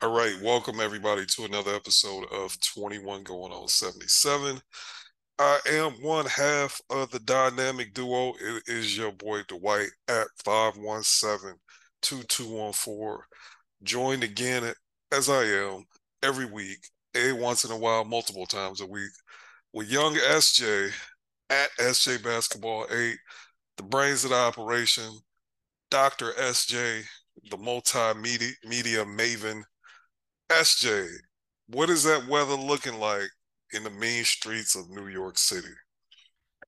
All right, welcome everybody to another episode of 21 going on 77. I am one half of the dynamic duo. It is your boy Dwight at 517-2214. Joined again as I am every week, a once in a while, multiple times a week, with young SJ at SJ Basketball 8, the brains of the operation, Dr. SJ, the multimedia media maven. SJ, what is that weather looking like in the main streets of New York City?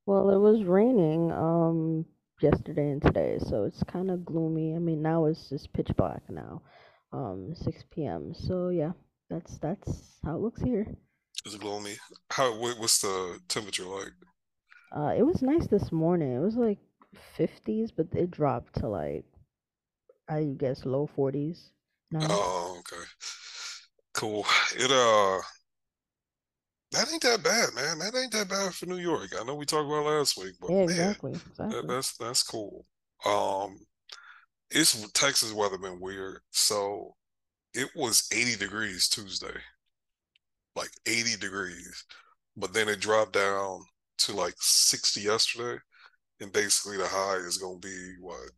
Well, it was raining um yesterday and today, so it's kind of gloomy. I mean, now it's just pitch black now, um 6 p.m. So yeah, that's that's how it looks here. It's gloomy? How what's the temperature like? Uh, it was nice this morning. It was like 50s, but it dropped to like I guess low 40s now. Oh, okay. Cool. It uh that ain't that bad, man. That ain't that bad for New York. I know we talked about last week, but Yeah, man, exactly, that, exactly. that's that's cool. Um it's Texas weather been weird. So it was 80 degrees Tuesday, like 80 degrees. But then it dropped down to like 60 yesterday. And basically the high is gonna be what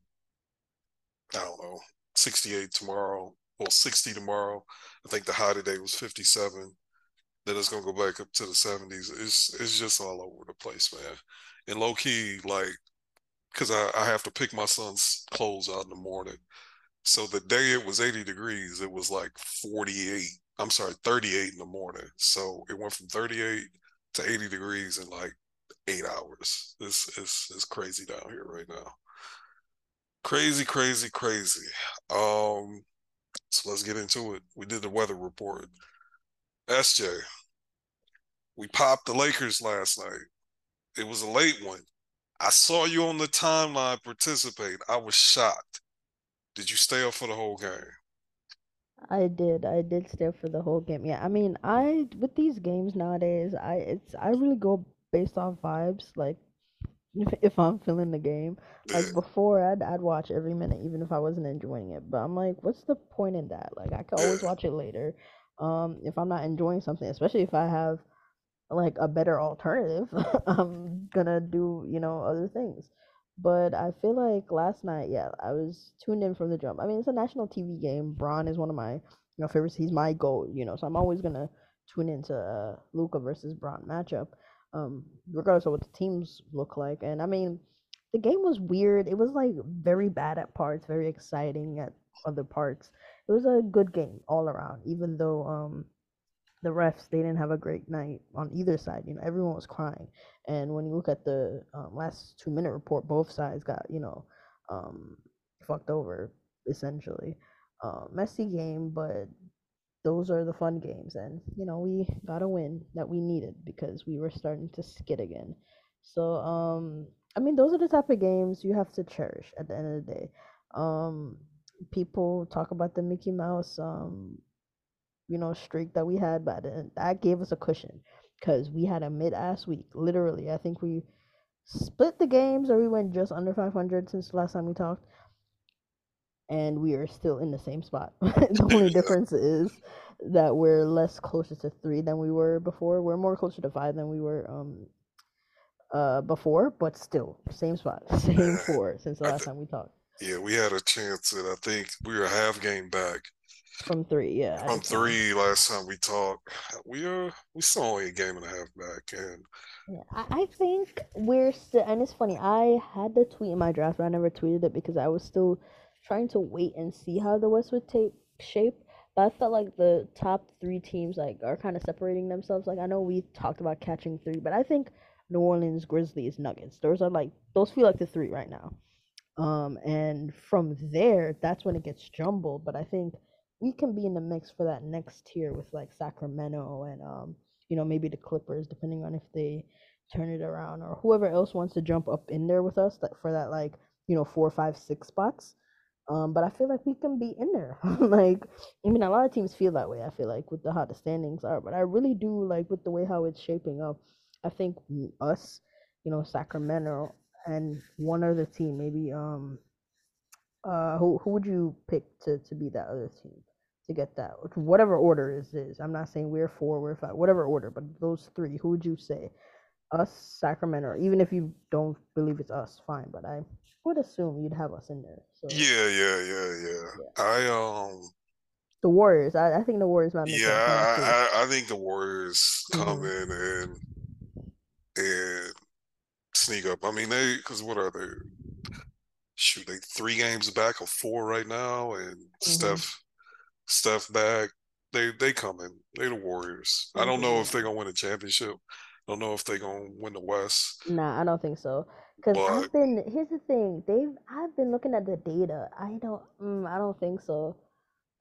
I don't know, 68 tomorrow. Well, 60 tomorrow. I think the high today was 57. Then it's gonna go back up to the 70s. It's it's just all over the place, man. And low key, like, because I, I have to pick my son's clothes out in the morning. So the day it was 80 degrees, it was like 48. I'm sorry, 38 in the morning. So it went from 38 to 80 degrees in like eight hours. It's it's it's crazy down here right now. Crazy, crazy, crazy. Um, so let's get into it. We did the weather report. SJ, we popped the Lakers last night. It was a late one. I saw you on the timeline participate. I was shocked. Did you stay up for the whole game? I did. I did stay up for the whole game. Yeah, I mean, I with these games nowadays, I it's I really go based off vibes. Like if if I'm feeling the game. Like before, I'd I'd watch every minute, even if I wasn't enjoying it. But I'm like, what's the point in that? Like I could always watch it later. Um, if I'm not enjoying something, especially if I have like a better alternative, I'm gonna do you know other things. But I feel like last night, yeah, I was tuned in from the jump. I mean, it's a national TV game. Bron is one of my you know favorites. He's my goat, you know, so I'm always gonna tune into uh, Luka versus Bron matchup, um, regardless of what the teams look like. And I mean, the game was weird. It was like very bad at parts, very exciting at other parts. It was a good game all around, even though um the refs they didn't have a great night on either side. You know, everyone was crying, and when you look at the um, last two minute report, both sides got you know um, fucked over essentially. Uh, messy game, but those are the fun games, and you know we got a win that we needed because we were starting to skid again. So um, I mean, those are the type of games you have to cherish at the end of the day. Um, people talk about the Mickey Mouse um you know, streak that we had, but that gave us a cushion because we had a mid ass week. Literally, I think we split the games or we went just under 500 since the last time we talked, and we are still in the same spot. the only difference is that we're less closer to three than we were before. We're more closer to five than we were um uh before, but still same spot, same four since the last th- time we talked. yeah, we had a chance, and I think we were half game back From three, yeah, from three last time we talked. We uh we saw only a game and a half back, and Yeah, I, I think we're still, and it's funny. I had the tweet in my draft, but I never tweeted it because I was still trying to wait and see how the West would take shape. But I felt like the top three teams like are kind of separating themselves. Like I know we talked about catching three, but I think New Orleans, Grizzlies, Nuggets. Those are like those feel like the three right now. Um, and from there, that's when it gets jumbled. But I think we can be in the mix for that next tier with like Sacramento and um, you know, maybe the Clippers, depending on if they turn it around or whoever else wants to jump up in there with us that for that like, you know, four, five, six spots. Um, but I feel like we can be in there. like, I mean, a lot of teams feel that way. I feel like with the how the standings are, but I really do like with the way how it's shaping up. I think us, you know, Sacramento and one other team, maybe um uh who who would you pick to to be that other team? to get that. Whatever order is is. I'm not saying we're four, we're five, whatever order, but those three, who would you say? Us, Sacramento, or even if you don't believe it's us, fine. But I would assume you'd have us in there. So Yeah, yeah, yeah, yeah. I um the Warriors. I, I think the Warriors might make yeah. I, I I think the Warriors come Mhm. in and and sneak up. I mean, they because what are they? Shoot, they three games back of four right now, and Steph Steph back. They they coming. They the Warriors. I don't know if they're gonna win a championship. Don't know if they're gonna win the West. Nah, I don't think so. Cause But I've been. Here's the thing. They've. I've been looking at the data. I don't. Mm, I don't think so.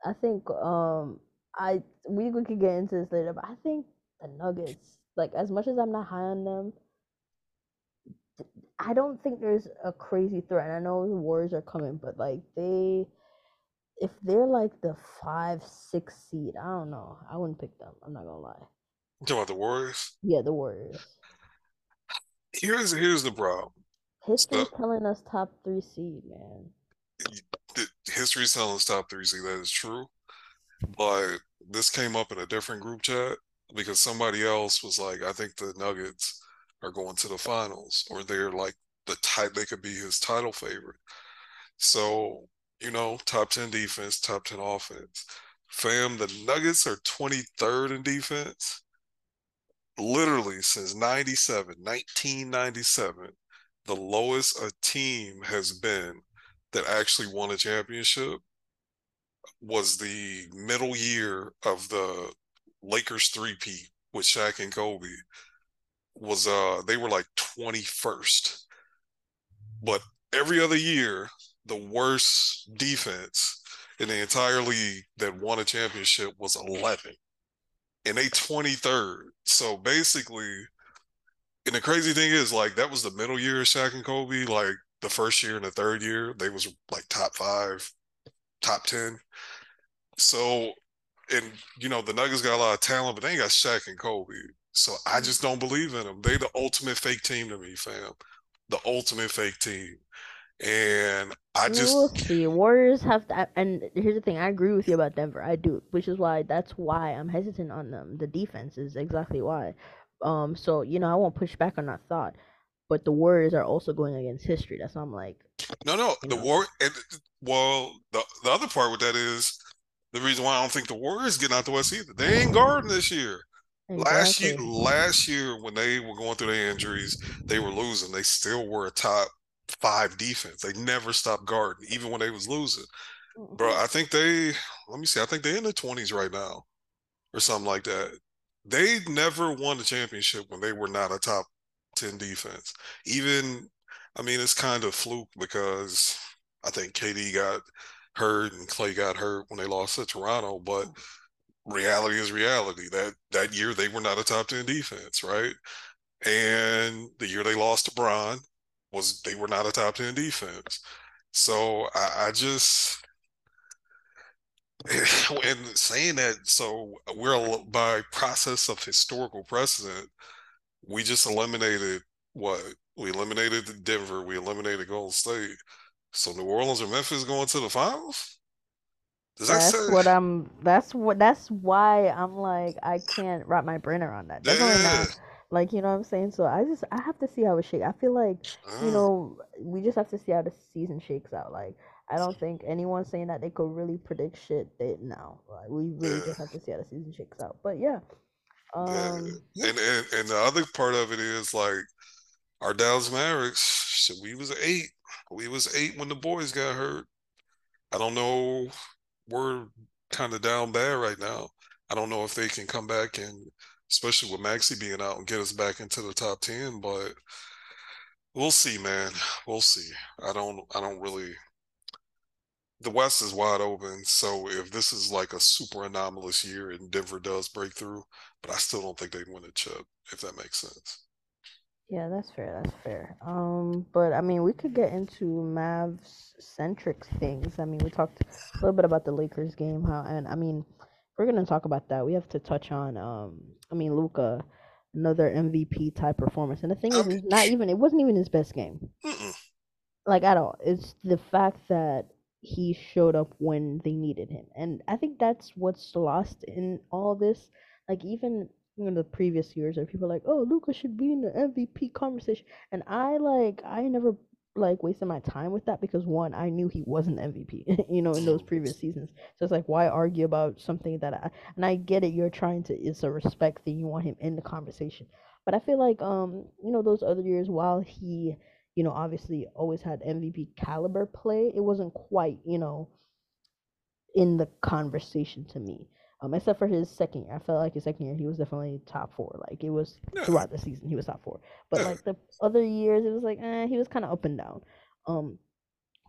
I think. Um. I. We we could get into this later, but I think the Nuggets. Like as much as I'm not high on them, I don't think there's a crazy threat. And I know the Warriors are coming, but like they, if they're like the five, six seed, I don't know. I wouldn't pick them. I'm not gonna lie. You talking about the Warriors? Yeah, the Warriors. Here's here's the problem. History's So- telling us top three seed, man. The history's telling us top three. seed. that is true. But this came up in a different group chat because somebody else was like, I think the Nuggets are going to the finals, or they're like the type they could be his title favorite. So, you know, top 10 defense, top 10 offense. Fam, the Nuggets are 23rd in defense. Literally since 97, 1997, the lowest a team has been that actually won a championship was the middle year of the Lakers three-peat with Shaq and Kobe. Was uh they were like 21st. But every other year, the worst defense in the entire league that won a championship was 11. And they 23rd. So basically, and the crazy thing is, like, that was the middle year of Shaq and Kobe. Like, the first year and the third year, they was like top five, top 10. So, and, you know, the Nuggets got a lot of talent, but they ain't got Shaq and Kobe. So I just don't believe in them. They the ultimate fake team to me, fam. The ultimate fake team. And I just we'll see. Warriors have to, and here's the thing. I agree with you about Denver. I do, which is why that's why I'm hesitant on them. The defense is exactly why. Um, so you know, I won't push back on that thought. But the Warriors are also going against history. That's why I'm like, No, no, the know? war. And, well, the the other part with that is the reason why I don't think the Warriors getting out the West either. They ain't guarding this year. Last year, last year when they were going through their injuries, they were losing. They still were a top five defense. They never stopped guarding, even when they was losing. Bro, mm-hmm. I think they. Let me see. I think they're in the twenties right now, or something like that. They never won a championship when they were not a top ten defense. Even, I mean, it's kind of fluke because I think KD got hurt and Clay got hurt when they lost to Toronto, but mm-hmm. reality is reality. That that year they were not a top 10 defense, right? And the year they lost to Bron was they were not a top 10 defense. So I, I just and saying that, so we're a- by process of historical precedent, we just eliminated what? We eliminated Denver, we eliminated Golden State. So New Orleans or Memphis going to the finals? Does that That's say what I'm. That's what. That's why I'm like I can't wrap my brain around that. Definitely Yeah. Like you know what I'm saying. So I just I have to see how it shakes. I feel like you Uh, know we just have to see how the season shakes out. Like I don't think anyone saying that they could really predict shit. They no. Like we really Yeah. just have to see how the season shakes out. But yeah. Um. yeah. And, and and the other part of it is like our Dallas Mavericks. We was eight. We was eight when the boys got hurt. I don't know. We're kind of down bad right now. I don't know if they can come back and, especially with Maxi being out, and get us back into the top ten. But we'll see, man. We'll see. I don't. I don't really. The West is wide open. So if this is like a super anomalous year and Denver does break through, but I still don't think they'd win a chip, if that makes sense. Yeah, that's fair. That's fair. Um, but I mean, we could get into Mavs centric things. I mean, we talked a little bit about the Lakers game, how, and I mean, we're gonna talk about that. We have to touch on, um, I mean, Luka, another MVP type performance. And the thing is, it's not even. It wasn't even his best game, Mm-mm. like at all. It's the fact that he showed up when they needed him. And I think that's what's lost in all this. Like even in the previous years where people are like, Oh, Luka should be in the MVP conversation and I like I never like wasting my time with that because one, I knew he wasn't MVP, you know, in those previous seasons. So it's like why argue about something that I and I get it, you're trying to it's a respect thing, you want him in the conversation. But I feel like um, you know, those other years while he, you know, obviously always had MVP caliber play, it wasn't quite, you know, in the conversation to me. Um, except for his second year, I felt like his second year he was definitely top four. Like it was throughout the season, he was top four. But like the other years, it was like eh, he was kind of up and down. Um,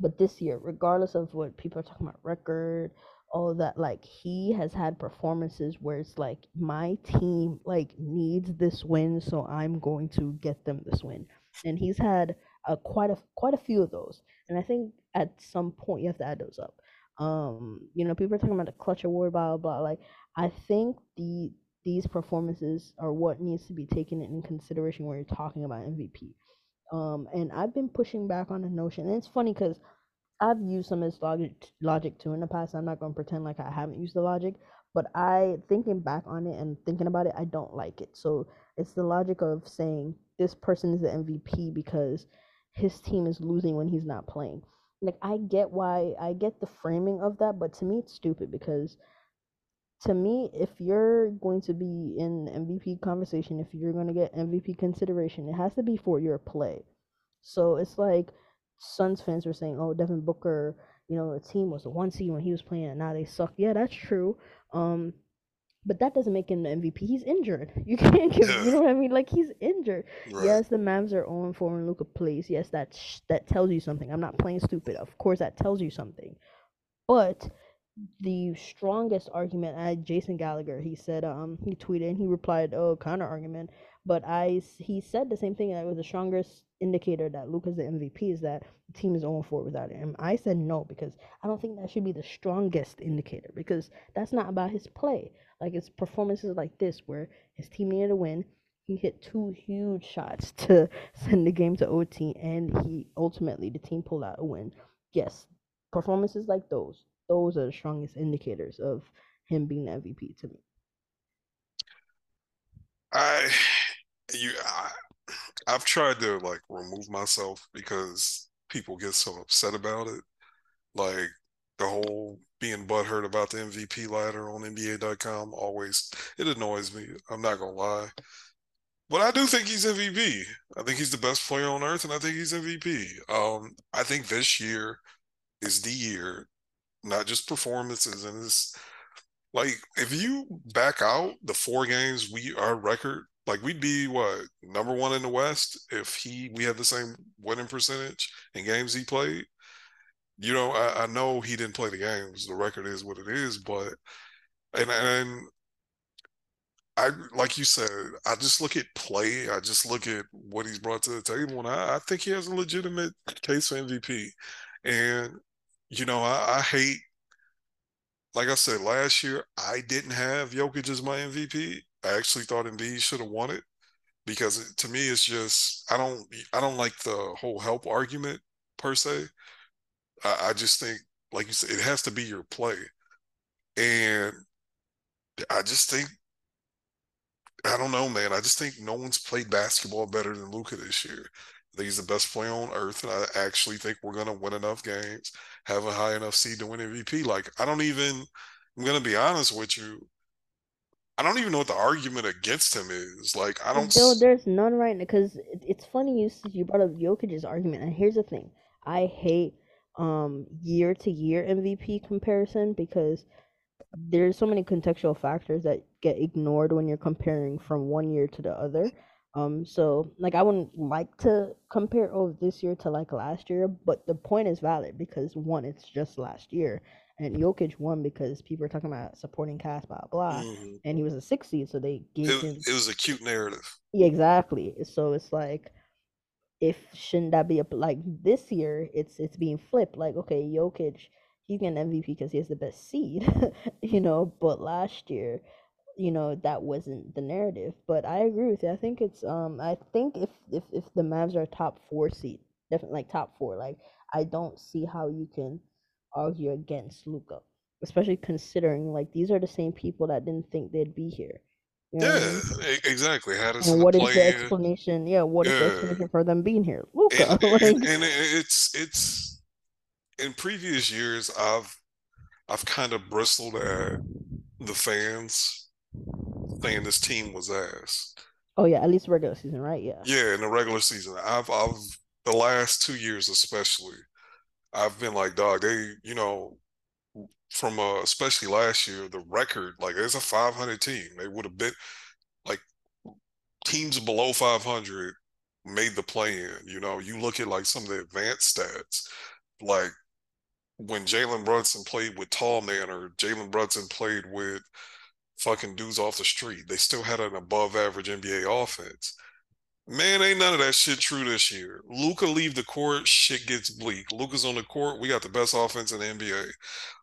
but this year, regardless of what people are talking about, record, all of that, like he has had performances where it's like my team like needs this win, so I'm going to get them this win. And he's had uh, quite a quite a few of those. And I think at some point you have to add those up. Um, you know, people are talking about the clutch award, blah blah. blah. Like I think the these performances are what needs to be taken in consideration when you're talking about MVP. Um, and I've been pushing back on the notion, and it's funny because I've used some of this logic logic too in the past. I'm not to pretend like I haven't used the logic, but I thinking back on it and thinking about it, I don't like it. So it's the logic of saying this person is the MVP because his team is losing when he's not playing. Like I get why I get the framing of that, but to me it's stupid because to me, if you're going to be in MVP conversation, if you're going to get MVP consideration, it has to be for your play. So it's like Suns fans were saying, "Oh, Devin Booker, you know, the team was the one seed when he was playing, and now they suck." Yeah, that's true. Um, but that doesn't make him the MVP. He's injured. You can't give, you know what I mean? Like he's injured. right. Yes, the Mavs are 0 4 and Luka plays. Yes, that sh- that tells you something. I'm not playing stupid. Of course, that tells you something. But the strongest argument I Jason Gallagher. He said um he tweeted and he replied, "Oh, counter argument." But I he said the same thing that was the strongest indicator that Luka's the MVP is that the team is 0 4 without him. I said no because I don't think that should be the strongest indicator because that's not about his play. Like it's performances like this where his team needed a win. He hit two huge shots to send the game to OT, and he ultimately the team pulled out a win. Yes, performances like those those are the strongest indicators of him being the MVP to me. I you I, I've tried to like remove myself because people get so upset about it. Like the whole being butthurt about the MVP ladder on NBA.com always it annoys me. I'm not gonna lie. But I do think he's MVP. I think he's the best player on earth, and I think he's MVP. Um, I think this year is the year, not just performances, and it's like if you back out the four games we our record, like we'd be what number one in the West if he we had the same winning percentage in games he played. You know, I, I know he didn't play the games. The record is what it is, but and and I like you said, I just look at play. I just look at what he's brought to the table, and I, I think he has a legitimate case for MVP. And you know, I, I hate, like I said last year, I didn't have Jokic as my MVP. I actually thought Embiid should have won it because to me, it's just I don't I don't like the whole help argument per se. I, I just think, like you said, it has to be your play, and I just think I don't know, man. I just think no one's played basketball better than Luka this year. I think he's the best player on earth, and I actually think we're gonna win enough games, have a high enough seed to win MVP. Like I don't even. I'm gonna be honest with you. I don't even know what the argument against him is. Like I don't. Though there's none right now, because it's funny you you brought up Jokic's argument, and here's the thing: I hate um year to year MVP comparison because there's so many contextual factors that get ignored when you're comparing from one year to the other. Um, so like I wouldn't like to compare oh this year to like last year, but the point is valid because one, it's just last year, and Jokic won because people are talking about supporting cast, blah blah, Mhm. and he was a six seed, so they gave It, him it was a cute narrative. yeah, exactly. So it's like if shouldn't that be a like this year it's it's being flipped. Like okay Jokic he's getting MVP because he has the best seed you know but last year you know that wasn't the narrative. But I agree with you. I think it's um I think if if if the Mavs are top 4 seed definitely like top 4 like I don't see how you can argue against Luka, especially considering like these are the same people that didn't think they'd be here. Know Yeah, exactly. Us in And what is the explanation? Yeah, what is the explanation for them being here? and Luka, and like, and it's it's in previous years I've I've kind of bristled at the fans saying this team was ass. oh yeah, at least regular season, right? Yeah. Yeah, in the regular season, I've I've the last two years especially, I've been like, dog, they you know from uh, especially last year, the record like it's a 500 team. They would have been like teams below 500 made the play in. You know, you look at like some of the advanced stats, like when Jalen Brunson played with Tall Man or Jalen Brunson played with fucking dudes off the street, they still had an above average NBA offense. Man, ain't none of that shit true this year. Luka leave the court, shit gets bleak. Luka's on the court, we got the best offense in the NBA.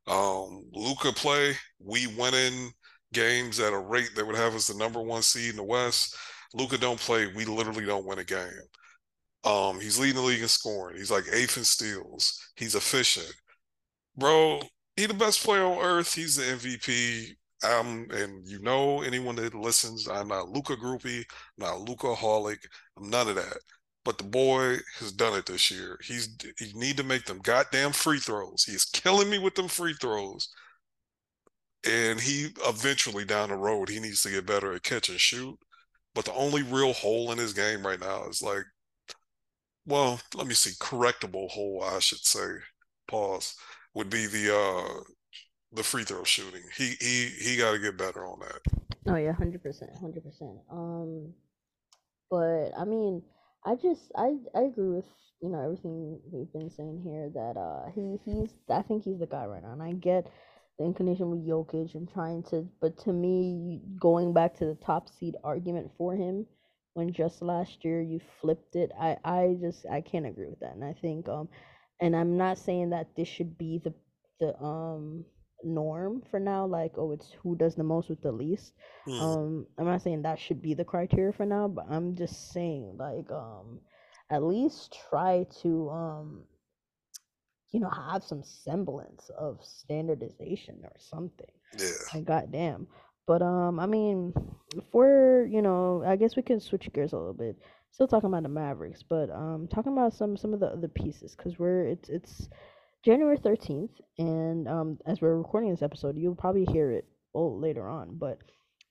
Um, Luka play, we winning games at a rate that would have us the number one seed in the West. Luka don't play, we literally don't win a game. Um, he's leading the league in scoring. He's like eighth in steals. He's efficient, bro. He the best player on earth. He's the MVP. Um, and you know anyone that listens, I'm not Luka groupie, not Luka holic. I'm none of that. But the boy has done it this year. He's he need to make them goddamn free throws. He's killing me with them free throws. And he eventually down the road he needs to get better at catch and shoot. But the only real hole in his game right now is like, well, let me see, correctable hole, I should say. Pause would be the uh the free throw shooting. He he he got to get better on that. Oh yeah, hundred percent, hundred percent. Um, but I mean, I just I I agree with you know everything we've been saying here that uh he he's I think he's the guy right now, and I get the inclination with Jokic and trying to, but to me, going back to the top seed argument for him when just last year you flipped it, I I just I can't agree with that, and I think um, and I'm not saying that this should be the the um norm for now like oh it's who does the most with the least Hmm. um i'm not saying that should be the criteria for now but i'm just saying like um at least try to um you know have some semblance of standardization or something Yeah. like goddamn but um i mean if we're you know i guess we can switch gears a little bit still talking about the mavericks but um talking about some some of the other pieces because we're it's it's January 13th, and um, as we're recording this episode, you'll probably hear it later on, but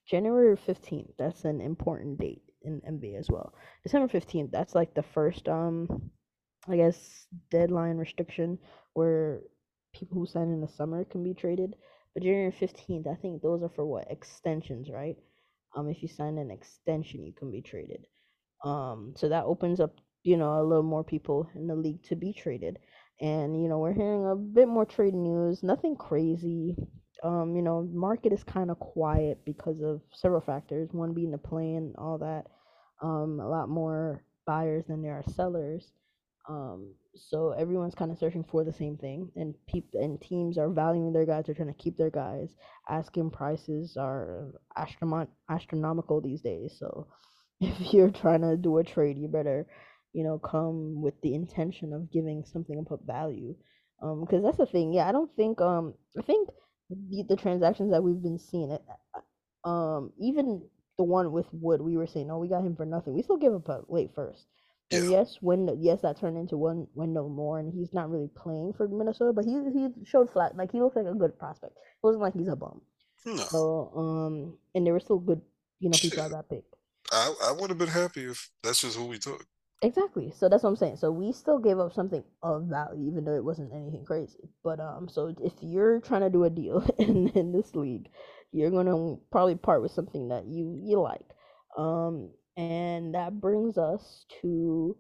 January 15th, that's an important date in NBA as well. December 15th, that's like the first, um, I guess, deadline restriction where people who sign in the summer can be traded. But January 15th, I think those are for what? Extensions, right? Um, if you sign an extension, you can be traded. Um, so that opens up, you know, a little more people in the league to be traded. And, you know, we're hearing a bit more trade news, nothing crazy. Um, you know, market is kind of quiet because of several factors, one being the plan, all that. Um, a lot more buyers than there are sellers. Um, so everyone's kind of searching for the same thing, and peop- and teams are valuing their guys. They're trying to keep their guys. Asking prices are astronom- astronomical these days. So if you're trying to do a trade, you better, you know, come with the intention of giving something of value. Um, because that's the thing. Yeah, I don't think. Um, I think the, the transactions that we've been seeing, it, um, even the one with Wood, we were saying, oh, we got him for nothing. We still give up a late first. And yes, when yes, that turned into Wendell Moore, and he's not really playing for Minnesota, but he he showed flat, like he looks like a good prospect. It wasn't like he's a bum. No. So um, and there were still good, you know, people out that pick. I, I would have been happy if that's just who we took. Exactly. So that's what I'm saying. So we still gave up something of value, even though it wasn't anything crazy. But um, so if you're trying to do a deal in in this league, you're gonna probably part with something that you you like. Um, and that brings us to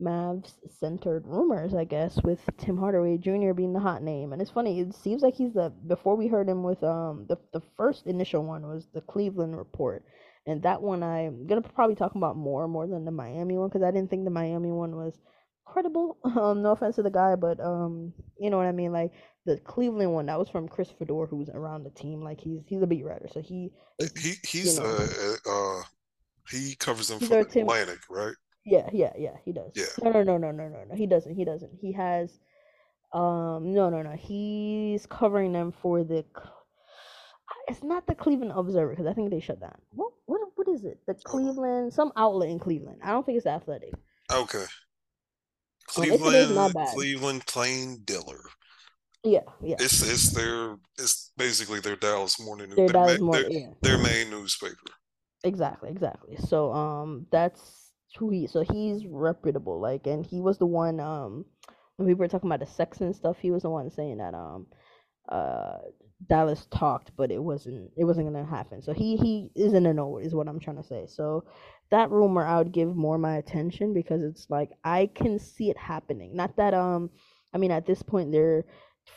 Mavs centered rumors, I guess, with Tim Hardaway Jr. being the hot name. And it's funny, it seems like he's the before we heard him with um the the first initial one was the Cleveland report. And that one I'm gonna probably talk about more more than the Miami one because I didn't think the Miami one was credible. Um, no offense to the guy, but um, you know what I mean. Like the Cleveland one, that was from Chris Fedor, who's around the team. Like he's he's a beat writer, so he He he's you know uh, uh he covers them for our the Tim. Athletic, right? Yeah, yeah, yeah. He does. Yeah. No, no, no, no, no, no, no. He doesn't. He doesn't. He has Um, no, no, no. He's covering them for the. It's not the Cleveland Observer because I think they shut down. What what what is it? The Cleveland some outlet in Cleveland. I don't think it's Athletic. Okay. It's, it is not Cleveland, bad. Cleveland Plain Dealer. Yeah, yeah. It's it's their it's basically their Dallas morning news. Their Their, Dallas ma- more. their, Yeah, their main newspaper. exactly, exactly. So um, that's who he. So he's reputable. Like, and he was the one um when people were talking about the sex and stuff. He was the one saying that um uh Dallas talked, but it wasn't it wasn't gonna happen. So he he is in the know is what I'm trying to say. So that rumor I would give more my attention because it's like I can see it happening. Not that um I mean at this point they're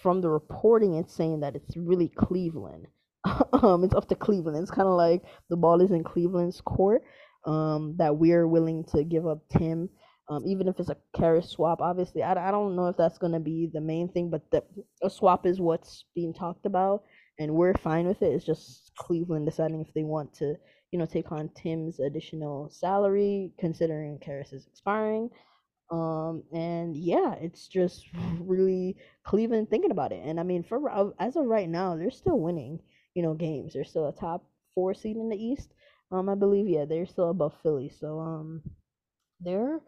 from the reporting it's saying that it's really Cleveland. um it's up to Cleveland. It's kind of like the ball is in Cleveland's court. Um that we're willing to give up Tim um, even if it's a Caris swap. Obviously, I, I don't know if that's going to be the main thing, but the a swap is what's being talked about, and we're fine with it. It's just Cleveland deciding if they want to, you know, take on Tim's additional salary, considering Caris is expiring. Um, and yeah, it's just really Cleveland thinking about it. And I mean, for as of right now, they're still winning, you know, games. They're still a top four seed in the East. Um, I believe, yeah, they're still above Philly. So um, they're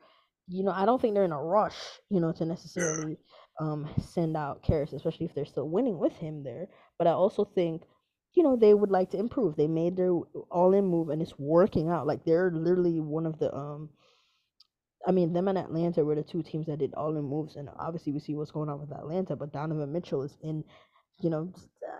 you know, I don't think they're in a rush, you know, to necessarily um send out Caris, especially if they're still winning with him there. But I also think, you know, they would like to improve. They made their all in move and it's working out. Like they're literally one of the um I mean, them and Atlanta were the two teams that did all in moves, and obviously we see what's going on with Atlanta. But Donovan Mitchell is in, you know,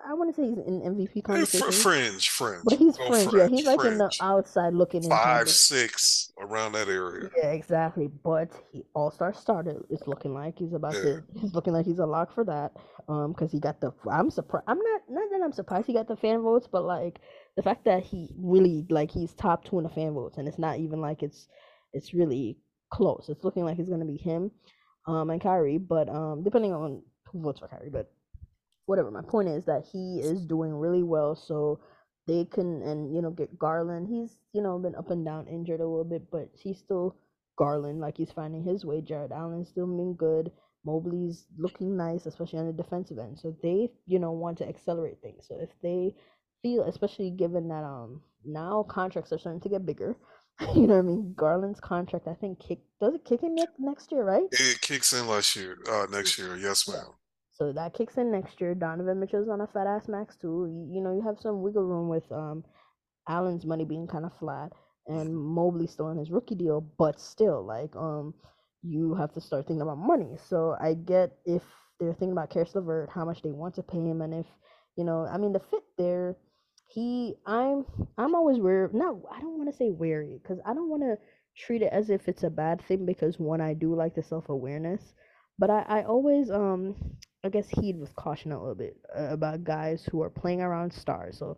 I want to say he's in MVP Hey, fr- conversation, fringe, but fringe. he's Go fringe. Yeah, he's fringe, like in the outside looking in Five, six, around that area. Yeah, exactly. But he All Star starter. It's looking like he's about Yeah. to. He's looking like he's a lock for that. Um, because he got the. I'm surprised. I'm not. Not that I'm surprised he got the fan votes, but like the fact that he really like he's top two in the fan votes, and it's not even like it's it's really close. It's looking like it's gonna be him, um, and Kyrie. But um, depending on who votes for Kyrie, but whatever. My point is that he is doing really well, so they can and you know get Garland. He's you know been up and down, injured a little bit, but he's still Garland. Like he's finding his way. Jarrett Allen's still been good. Mobley's looking nice, especially on the defensive end. So they you know want to accelerate things. So if they feel, especially given that um now contracts are starting to get bigger. You know what I mean? Garland's contract, I think, kick does it kick in ne- next year, right? It kicks in last year, uh, next year. Yes, ma'am. So that kicks in next year. Donovan Mitchell's on a fat ass max too. You, you know, you have some wiggle room with um Allen's money being kind of flat and Mobley still on his rookie deal, but still, like, um, you have to start thinking about money. So I get if they're thinking about Caris LeVert, how much they want to pay him, and if you know, I mean, the fit there. He, I'm, I'm always wary. No, I don't want to say wary because I don't want to treat it as if it's a bad thing because one, I do like the self awareness, but I, I always, um, I guess heed with caution a little bit uh, about guys who are playing around stars. So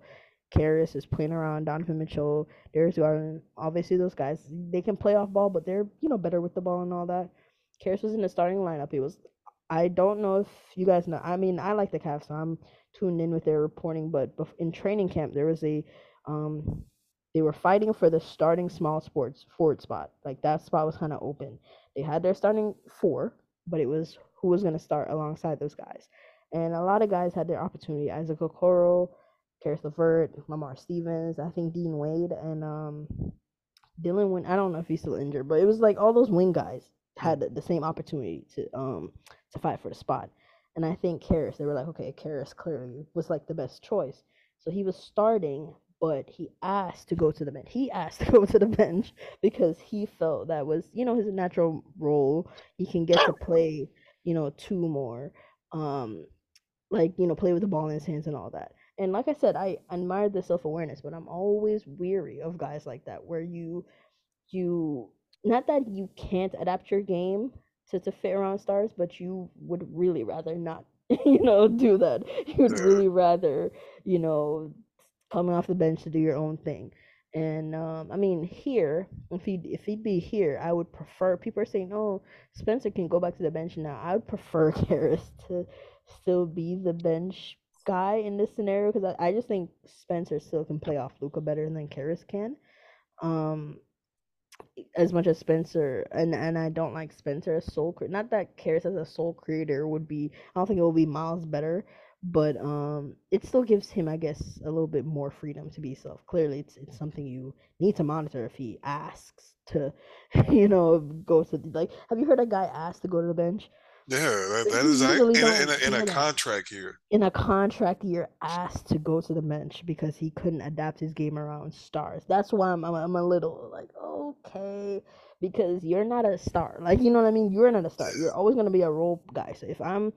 Caris is playing around Donovan Mitchell, Darius Garland. Obviously, those guys they can play off ball, but they're you know better with the ball and all that. Caris was in the starting lineup. It was I don't know if you guys know. I mean, I like the Cavs, so I'm tuned in with their reporting. But in training camp, there was a um, they were fighting for the starting small sports forward spot. Like that spot was kind of open. They had their starting four, but it was who was going to start alongside those guys. And a lot of guys had their opportunity. Isaac Okoro, Caris LeVert, Lamar Stevens, I think Dean Wade, and um, Dylan Win. I don't know if he's still injured, but it was like all those wing guys had the, same opportunity to um to fight for the spot. And I think Caris, they were like, okay, Caris clearly was like the best choice. So he was starting, but he asked to go to the bench. He asked to go to the bench because he felt that was, you know, his natural role. He can get to play, you know, two more. Um, like, you know, play with the ball in his hands and all that. And like I said, I admire the self awareness, but I'm always weary of guys like that where you you not that you can't adapt your game to, to fit around stars, but you would really rather not, you know, do that. You'd really rather, you know, coming off the bench to do your own thing. And um, I mean, here, if he if he'd be here, I would prefer. People are saying, "Oh, Spencer can go back to the bench now." I would prefer Caris to still be the bench guy in this scenario because I, I just think Spencer still can play off Luka better than Caris can. Um, as much as Spencer and and I don't like Spencer as soul. Not that Caris as a soul creator would be. I don't think it would be Miles better, but um, it still gives him, I guess, a little bit more freedom to be self. Clearly, it's it's something you need to monitor if he asks to, you know, go to like. Have you heard a guy ask to go to the bench? Yeah, that, that is in a, in a, in a contract year. In a contract year, asked to go to the bench because he couldn't adapt his game around stars. That's why I'm I'm, I'm a little like okay because you're not a star. Like you know what I mean? You're not a star. You're always gonna be a role guy. So if I'm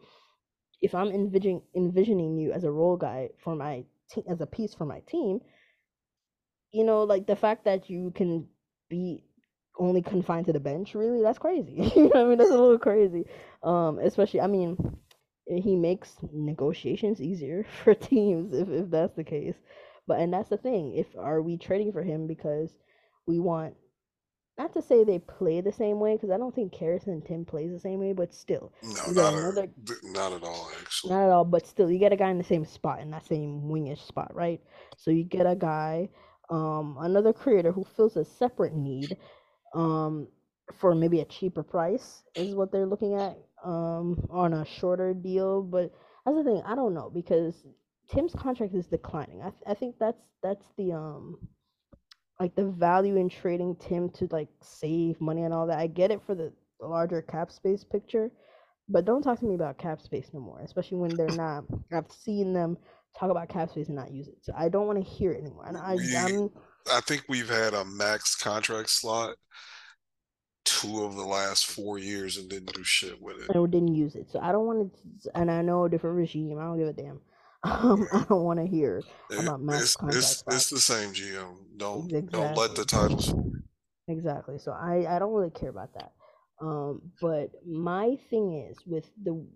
if I'm envisioning envisioning you as a role guy for my team as a piece for my team, you know, like the fact that you can be only confined to the bench, really, that's crazy. you know I mean? That's a little crazy. Um, especially, I mean, he makes negotiations easier for teams if, if that's the case. But and that's the thing. If are we trading for him because we want not to say they play the same way because I don't think Caris and Tim plays the same way, but still, no, not, another, a, not at all. Actually, not at all. But still, you get a guy in the same spot in that same wingish spot, right? So you get a guy, um, another creator who fills a separate need, um, for maybe a cheaper price is what they're looking at, um, on a shorter deal. But that's the thing. I don't know because Tim's contract is declining. I th- I think that's that's the um like the value in trading Tim to like save money and all that. I get it for the larger cap space picture, but don't talk to me about cap space no more, especially when they're not. I've seen them talk about cap space and not use it, so I don't want to hear it anymore. And I, we, I'm, I think we've had a max contract slot two of the last four years and didn't do shit with it. And didn't use it, so I don't want to. And I know a different regime. I don't give a damn. Um, I don't want to hear about mass it's, it's, it's, the same GM. Don't exactly. don't let the titles. Exactly. So I I don't really care about that. Um, but my thing is with the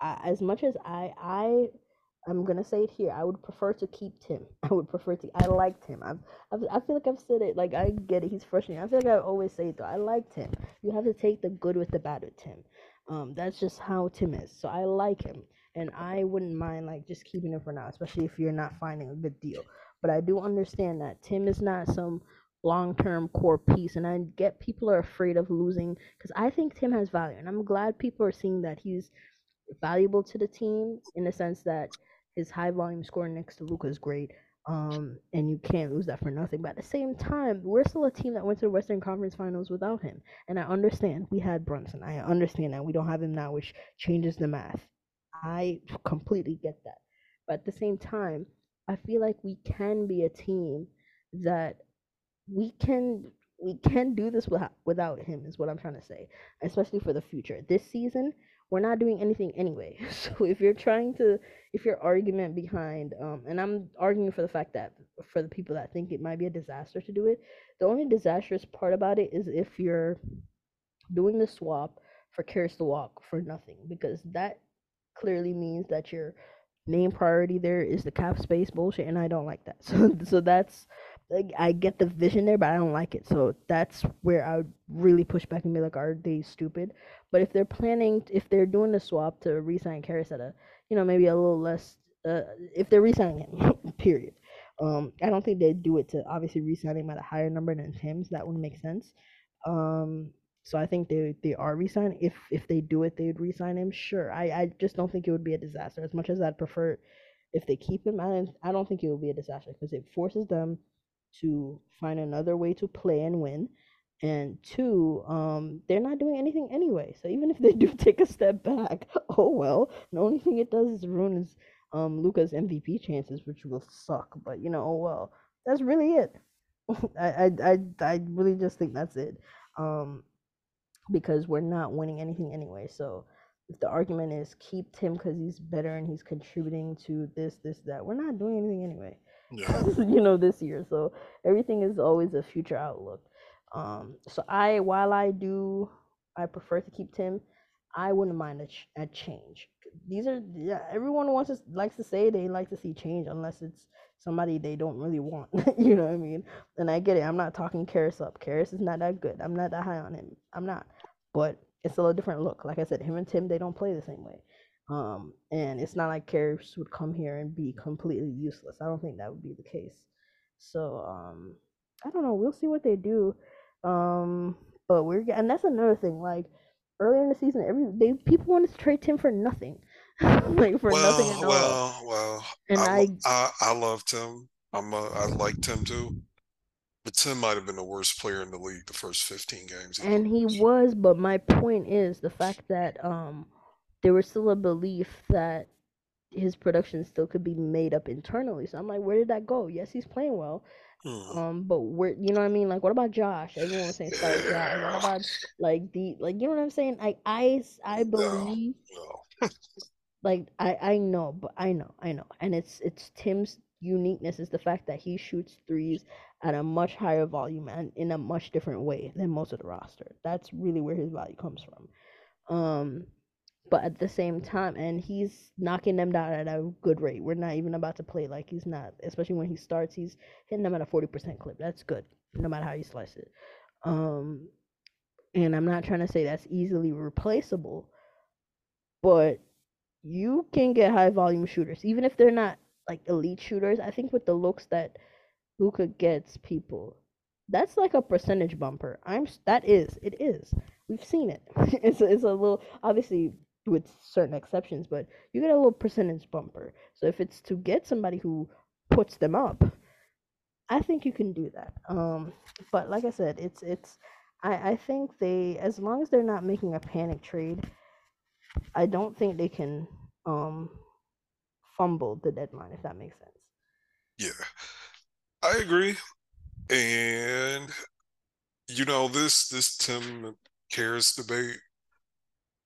uh, as much as I I I'm gonna say it here. I would prefer to keep Tim. I would prefer to. I liked him. I've, I've, I feel like I've said it. Like I get it. He's frustrating. I feel like I always say it though. I liked him. You have to take the good with the bad with Tim. Um, that's just how Tim is. So I like him and I wouldn't mind like just keeping it for now, especially if you're not finding a good deal. But I do understand that Tim is not some long-term core piece, and I get people are afraid of losing because I think Tim has value, and I'm glad people are seeing that he's valuable to the team in the sense that his high volume scoring next to Luka is great. Um, and you can't lose that for nothing. But at the same time, we're still a team that went to the Western Conference Finals without him. And I understand we had Brunson. I understand that we don't have him now, which changes the math. I completely get that. But at the same time, I feel like we can be a team that we can we can do this without without him is what I'm trying to say, especially for the future. This season, we're not doing anything anyway. So if you're trying to if your argument behind um and I'm arguing for the fact that for the people that think it might be a disaster to do it, the only disastrous part about it is if you're doing the swap for Caris to walk for nothing because that clearly means that your main priority there is the cap space bullshit, and I don't like that. So, so that's like I get the vision there, but I don't like it. So that's where I would really push back and be like, are they stupid? But if they're planning, if they're doing the swap to resign Caris at a, you know, maybe a little less, uh, if they're resigning him, period. Um, I don't think they'd do it to obviously resign him at a higher number than Tim's. That wouldn't make sense. Um, so I think they they are resigning. If if they do it, they would resign him. Sure. I, I just don't think it would be a disaster. As much as I'd prefer if they keep him, I I don't think it would be a disaster because it forces them to find another way to play and win. And two, um, they're not doing anything anyway. So even if they do take a step back, oh well. The only thing it does is ruins um Luka's MVP chances, which will suck. But you know, oh well. That's really it. I, I I I really just think that's it. Um because we're not winning anything anyway. So if the argument is keep Tim because he's better and he's contributing to this, this, that, we're not doing anything anyway. Yeah. you know, this year. So everything is always a future outlook. Um, so I, while I do, I prefer to keep Tim. I wouldn't mind a, ch- a change. These are yeah. Everyone wants to likes to say they like to see change unless it's somebody they don't really want. you know what I mean? And I get it. I'm not talking Caris up. Caris is not that good. I'm not that high on him. I'm not. But it's still a different look. Like I said, him and Tim they don't play the same way. Um, and it's not like Caris would come here and be completely useless. I don't think that would be the case. So um, I don't know. We'll see what they do. Um, but we're and that's another thing. Like earlier in the season, every they people wanted to trade Tim for nothing, like for well, nothing at all. Well, well, and I, I, I, I love Tim. I'm a, I like Tim too. But Tim might have been the worst player in the league the first 15 games. He and he was, but my point is the fact that um there was still a belief that his production still could be made up internally. So I'm like, where did that go? Yes, he's playing well. Hmm. Um, but where you know what I mean? Like, what about Josh? Everyone was saying start Josh. What about like the like you know what I'm saying? Like I I believe no, no. like I I know, but I know, I know. And it's it's Tim's uniqueness is the fact that he shoots threes at a much higher volume and in a much different way than most of the roster. That's really where his value comes from. Um but at the same time and he's knocking them down at a good rate. We're not even about to play like he's not, especially when he starts, he's hitting them at a 40% clip. That's good, no matter how you slice it. Um and I'm not trying to say that's easily replaceable, but you can get high volume shooters, even if they're not like elite shooters. I think with the looks that Luka gets people, that's like a percentage bumper. I'm that is it is. We've seen it. it's a, it's a little obviously with certain exceptions, but you get a little percentage bumper. So if it's to get somebody who puts them up, I think you can do that. Um, but like I said, it's it's I I think they as long as they're not making a panic trade, I don't think they can um fumble the deadline if that makes sense. Yeah. I agree. And you know, this this Tim Caris debate,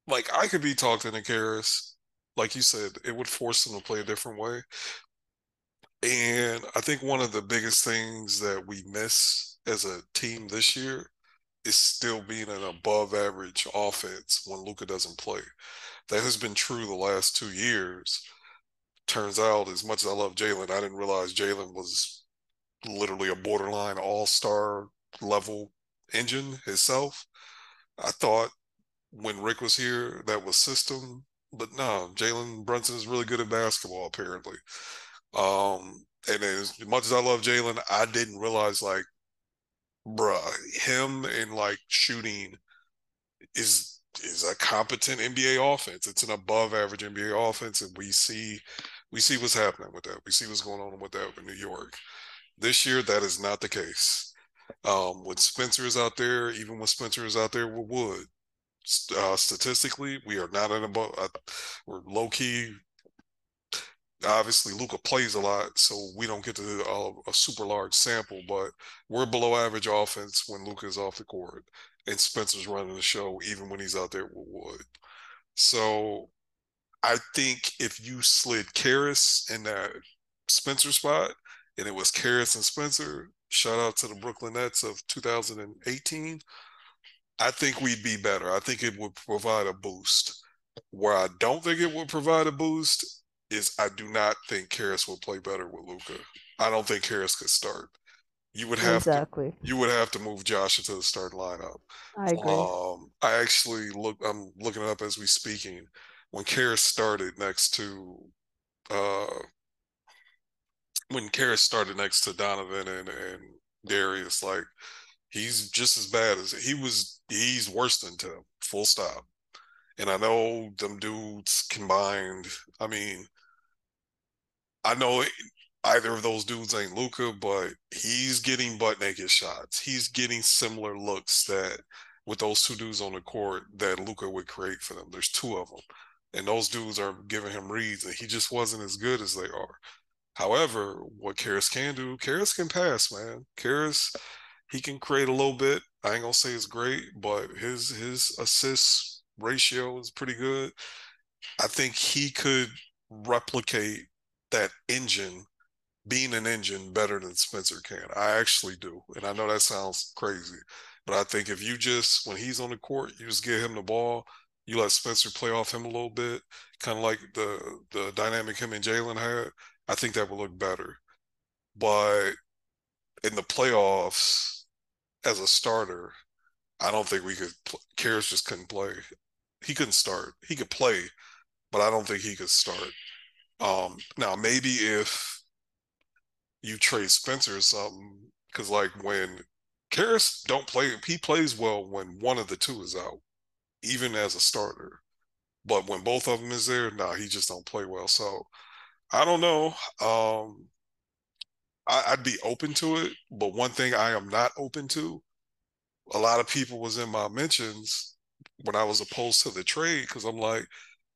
like I could be talking to Caris, like you said, it would force him to play a different way. And I think one of the biggest things that we miss as a team this year is still being an above average offense when Luka doesn't play. That has been true the last two years. Turns out, as much as I love Jalen, I didn't realize Jalen was literally a borderline all star level engine himself. I thought when Rick was here that was system, but no, Jalen Brunson is really good at basketball apparently. Um, and as much as I love Jalen, I didn't realize like, bruh, him and like shooting is is a competent NBA offense. It's an above average NBA offense, and we see we see what's happening with that. We see what's going on with that in New York. This year, that is not the case. Um, when Spencer is out there, even when Spencer is out there with Wood, uh, statistically, we are not in above. Uh, we're low key. Obviously, Luka plays a lot, so we don't get to a super large sample, but we're below average offense when Luka is off the court, and Spencer's running the show, even when he's out there with Wood. So, I think if you slid Caris in that Spencer spot, and it was Caris and Spencer. Shout out to the Brooklyn Nets of 2018. I think we'd be better. I think it would provide a boost. Where I don't think it would provide a boost is I do not think Caris will play better with Luka. I don't think Caris could start. You would have exactly. to you would have to move Josh into the starting lineup. I agree. Um, I actually look I'm looking it up as we speaking. When Caris started next to uh when Caris started next to Donovan and, and Darius, like he's just as bad as he was. He's worse than Tim. Full stop. And I know them dudes combined. I mean, I know either of those dudes ain't Luka, but he's getting butt naked shots. He's getting similar looks that with those two dudes on the court that Luka would create for them. There's two of them. And those dudes are giving him reads, and he just wasn't as good as they are. However, what Caris can do, Caris can pass, man. Caris, he can create a little bit. I ain't gonna say it's great, but his his assist ratio is pretty good. I think he could replicate that engine, being an engine better than Spencer can. I actually do. And I know that sounds crazy, but I think if you just when he's on the court, you just give him the ball, you let Spencer play off him a little bit, kind of like the the dynamic him and Jalen had. I think that would look better. But in the playoffs, as a starter, I don't think we could. Caris just couldn't play. He couldn't start. He could play, but I don't think he could start. Um, now maybe if you trade Spencer or something, because like when Caris don't play. He plays well when one of the two is out, even as a starter. But when both of them is there, nah, he just don't play well. So I don't know. Um, I, would be open to it, but one thing I am not open to. A lot of people was in my mentions when I was opposed to the trade because I'm like,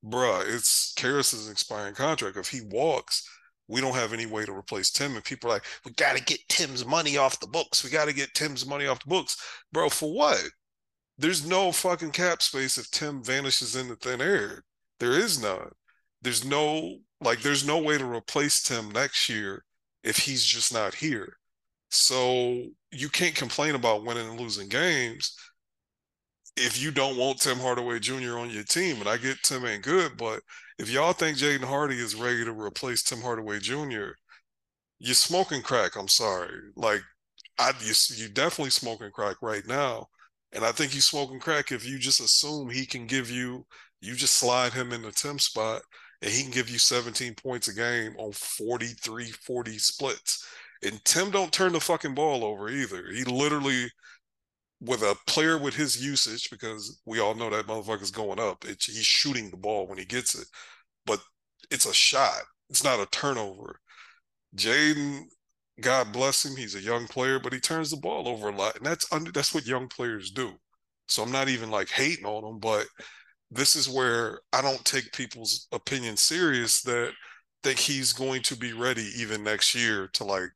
bruh, it's Caris's expiring contract. If he walks, we don't have any way to replace Tim. And people are like, we got to get Tim's money off the books. We got to get Tim's money off the books. Bro, for what? There's no fucking cap space if Tim vanishes into thin air. There is none. There's no, like, there's no way to replace Tim next year if he's just not here. So you can't complain about winning and losing games if you don't want Tim Hardaway Jr. on your team. And I get Tim ain't good, but if y'all think Jaden Hardy is ready to replace Tim Hardaway Jr., you're smoking crack. I'm sorry. Like, I you, you definitely smoking crack right now. And I think you smoking crack if you just assume he can give you, you just slide him in the Tim spot and he can give you 17 points a game on 43, 40 splits. And Tim don't turn the fucking ball over either. He literally with a player with his usage, because we all know that motherfucker's going up. He's shooting the ball when he gets it, but it's a shot. It's not a turnover. Jaden, God bless him, he's a young player, but he turns the ball over a lot, and that's under, that's what young players do. So I'm not even like hating on him, but this is where I don't take people's opinion serious that think he's going to be ready even next year to like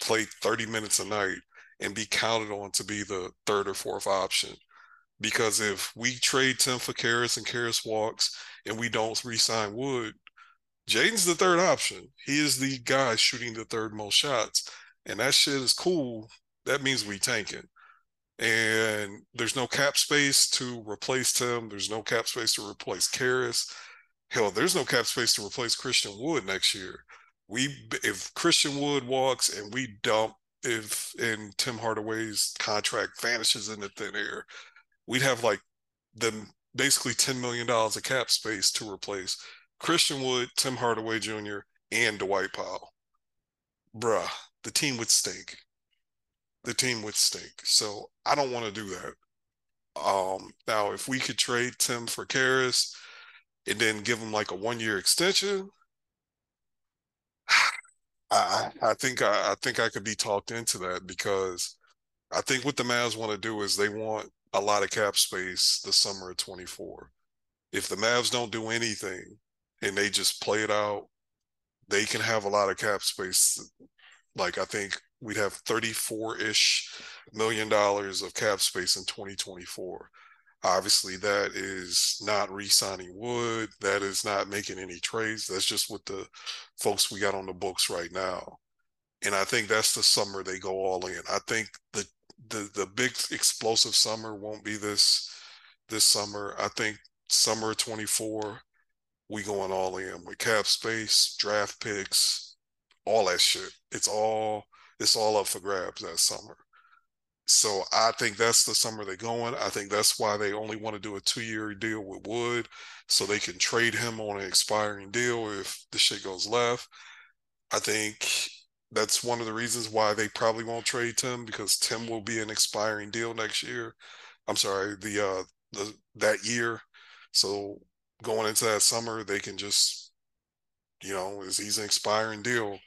play 30 minutes a night and be counted on to be the third or fourth option. Because if we trade Tim for Caris and Caris walks and we don't re-sign Wood, Jaden's the third option. He is the guy shooting the third most shots. And that shit is cool. That means we tanking. And there's no cap space to replace Tim. There's no cap space to replace Caris. Hell, there's no cap space to replace Christian Wood next year. We if Christian Wood walks and we dump if in Tim Hardaway's contract vanishes into thin air, we'd have like them basically $10 million of cap space to replace Christian Wood, Tim Hardaway Jr., and Dwight Powell. Bruh, the team would stink. The team would stink. So I don't want to do that. Um, now, if we could trade Tim for Caris and then give him like a one year extension, I, I think I, I think I could be talked into that because I think what the Mavs want to do is they want a lot of cap space the summer of 24. If the Mavs don't do anything and they just play it out, they can have a lot of cap space. Like I think we'd have 34 ish million dollars of cap space in 2024. Obviously, that is not re-signing Wood. That is not making any trades. That's just with the folks we got on the books right now. And I think that's the summer they go all in. I think the the the big explosive summer won't be this this summer. I think summer 24, we going all in with cap space, draft picks, all that shit. It's all it's all up for grabs that summer. So I think that's the summer they're going. I think that's why they only want to do a two year deal with Wood so they can trade him on an expiring deal if the shit goes left. I think that's one of the reasons why they probably won't trade Tim because Tim will be an expiring deal next year. I'm sorry, the uh the that year. So going into that summer, they can just, you know, as he's an expiring deal,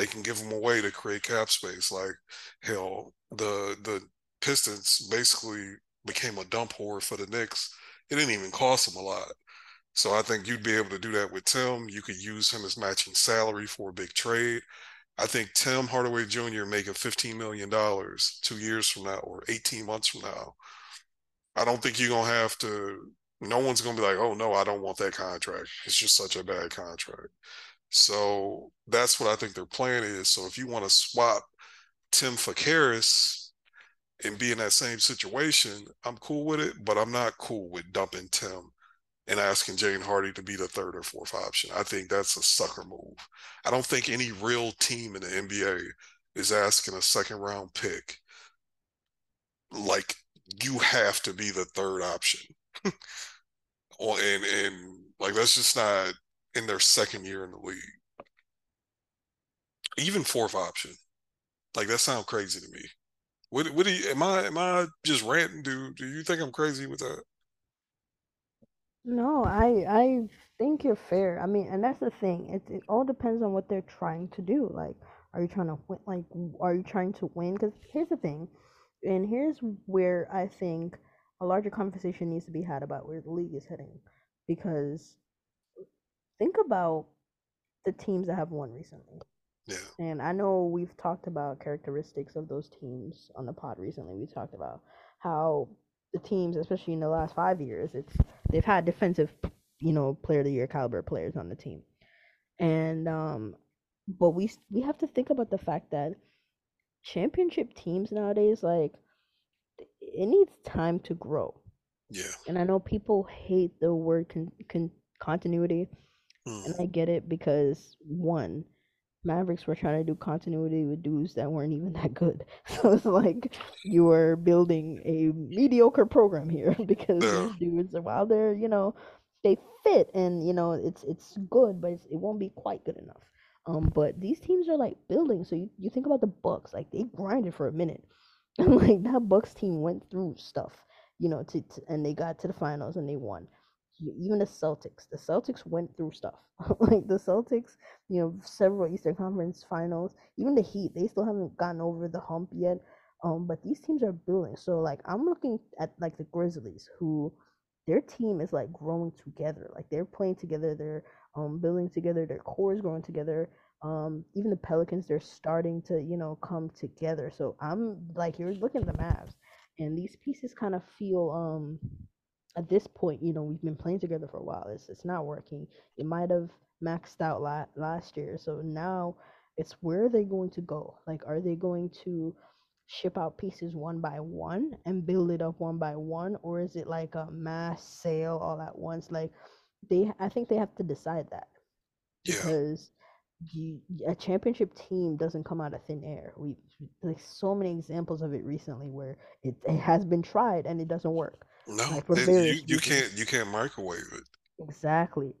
they can give them away to create cap space. Like hell, the the Pistons basically became a dump whore for the Knicks. It didn't even cost them a lot. So I think you'd be able to do that with Tim. You could use him as matching salary for a big trade. I think Tim Hardaway Jr. making $15 million two years from now or 18 months from now. I don't think you're going to have to, no one's going to be like, oh, no, I don't want that contract. It's just such a bad contract. So that's what I think their plan is. So if you want to swap Tim for Caris and be in that same situation, I'm cool with it, but I'm not cool with dumping Tim and asking Jaden Hardy to be the third or fourth option. I think that's a sucker move. I don't think any real team in the NBA is asking a second round pick like you have to be the third option. and and like that's just not in their second year in the league. Even fourth option. Like that sounds crazy to me. What what do you am I am I just ranting? Do do you think I'm crazy with that? No, I I think you're fair. I mean, and that's the thing. It it all depends on what they're trying to do. Like, are you trying to win? Like, are you trying to win? Because here's the thing, and here's where I think a larger conversation needs to be had about where the league is heading. Because think about the teams that have won recently. Yeah. And I know we've talked about characteristics of those teams on the pod recently. We talked about how the teams, especially in the last five years, it's they've had defensive, you know, player of the year caliber players on the team. And um but we we have to think about the fact that championship teams nowadays like it needs time to grow. Yeah. And I know people hate the word con- con- continuity, and Mm. I get it because one, Mavericks were trying to do continuity with dudes that weren't even that good. So it's like you were building a mediocre program here because Yeah. these dudes, while they're you know they fit and you know it's it's good, but it's, it won't be quite good enough. Um, but these teams are like building. So you, you think about the Bucks, like they grinded for a minute, and like that Bucks team went through stuff, you know, to, to and they got to the finals and they won. Even the Celtics, the Celtics went through stuff. like the Celtics, you know, several Eastern Conference finals. Even the Heat, they still haven't gotten over the hump yet. Um, but these teams are building. So like I'm looking at like the Grizzlies, who their team is like growing together. Like they're playing together, they're um building together, their core is growing together. Um, even the Pelicans, they're starting to, you know, come together. So I'm like, you're looking at the Mavs, and these pieces kind of feel um at this point, you know, we've been playing together for a while. It's it's not working. It might have maxed out la- last year, so now it's where are they going to go? Like, are they going to ship out pieces one by one and build it up one by one, or is it like a mass sale all at once? Like, they, I think they have to decide that Yeah. because you, a championship team doesn't come out of thin air. We like so many examples of it recently where it, it has been tried and it doesn't work. No, you you can't you can't microwave it. Exactly.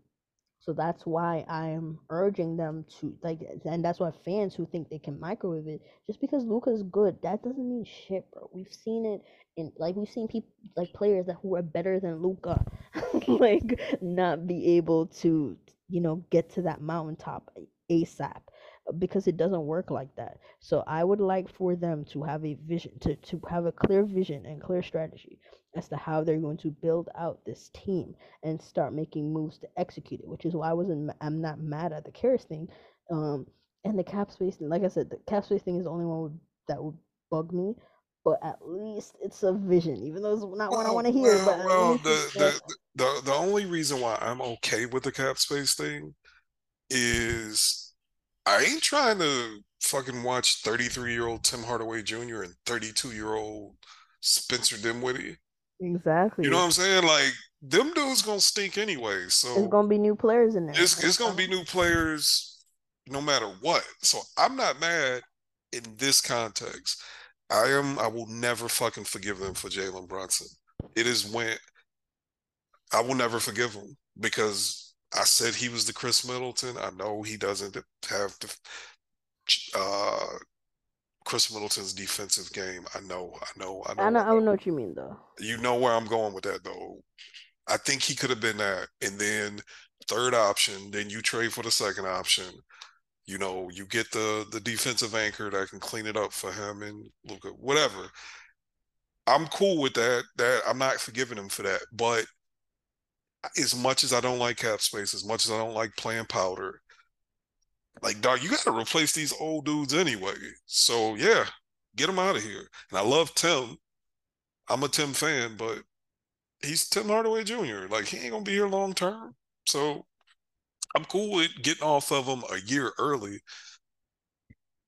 So that's why I'm urging them to like, and that's why fans who think they can microwave it, just because Luka's good, that doesn't mean shit, bro. We've seen it in like we've seen people like players that who are better than Luka, like not be able to you know get to that mountaintop ASAP because it doesn't work like that. So I would like for them to have a vision, to to have a clear vision and clear strategy as to how they're going to build out this team and start making moves to execute it, which is why I wasn't I'm not mad at the Caris thing. Um and the cap space thing, like I said, the cap space thing is the only one would, that would bug me. But at least it's a vision, even though it's not what I want to hear. well, But well, the, the the the only reason why I'm okay with the cap space thing is I ain't trying to fucking watch 33 year old Tim Hardaway Jr. and 32 year old Spencer Dinwiddie. exactly. You know what I'm saying? Like them dudes gonna stink anyway. So it's gonna be new players in there. it's it's gonna be new players no matter what. So I'm not mad in this context. I am I will never fucking forgive them for Jalen Brunson. It is when I will never forgive him because I said he was the Khris Middleton. I know he doesn't have the uh Khris Middleton's defensive game. I know, I know, I know. I know, I don't know what you mean though. You know where I'm going with that though. I think he could have been that. And then third option, then you trade for the second option. You know, you get the the defensive anchor that can clean it up for him and Luka, whatever. I'm cool with that. That I'm not forgiving him for that. But as much as I don't like cap space, as much as I don't like playing powder, like dog, you gotta replace these old dudes anyway. So yeah, get them out of here. And I love Tim. I'm a Tim fan, but he's Tim Hardaway Jr. Like he ain't gonna be here long term. So I'm cool with getting off of him a year early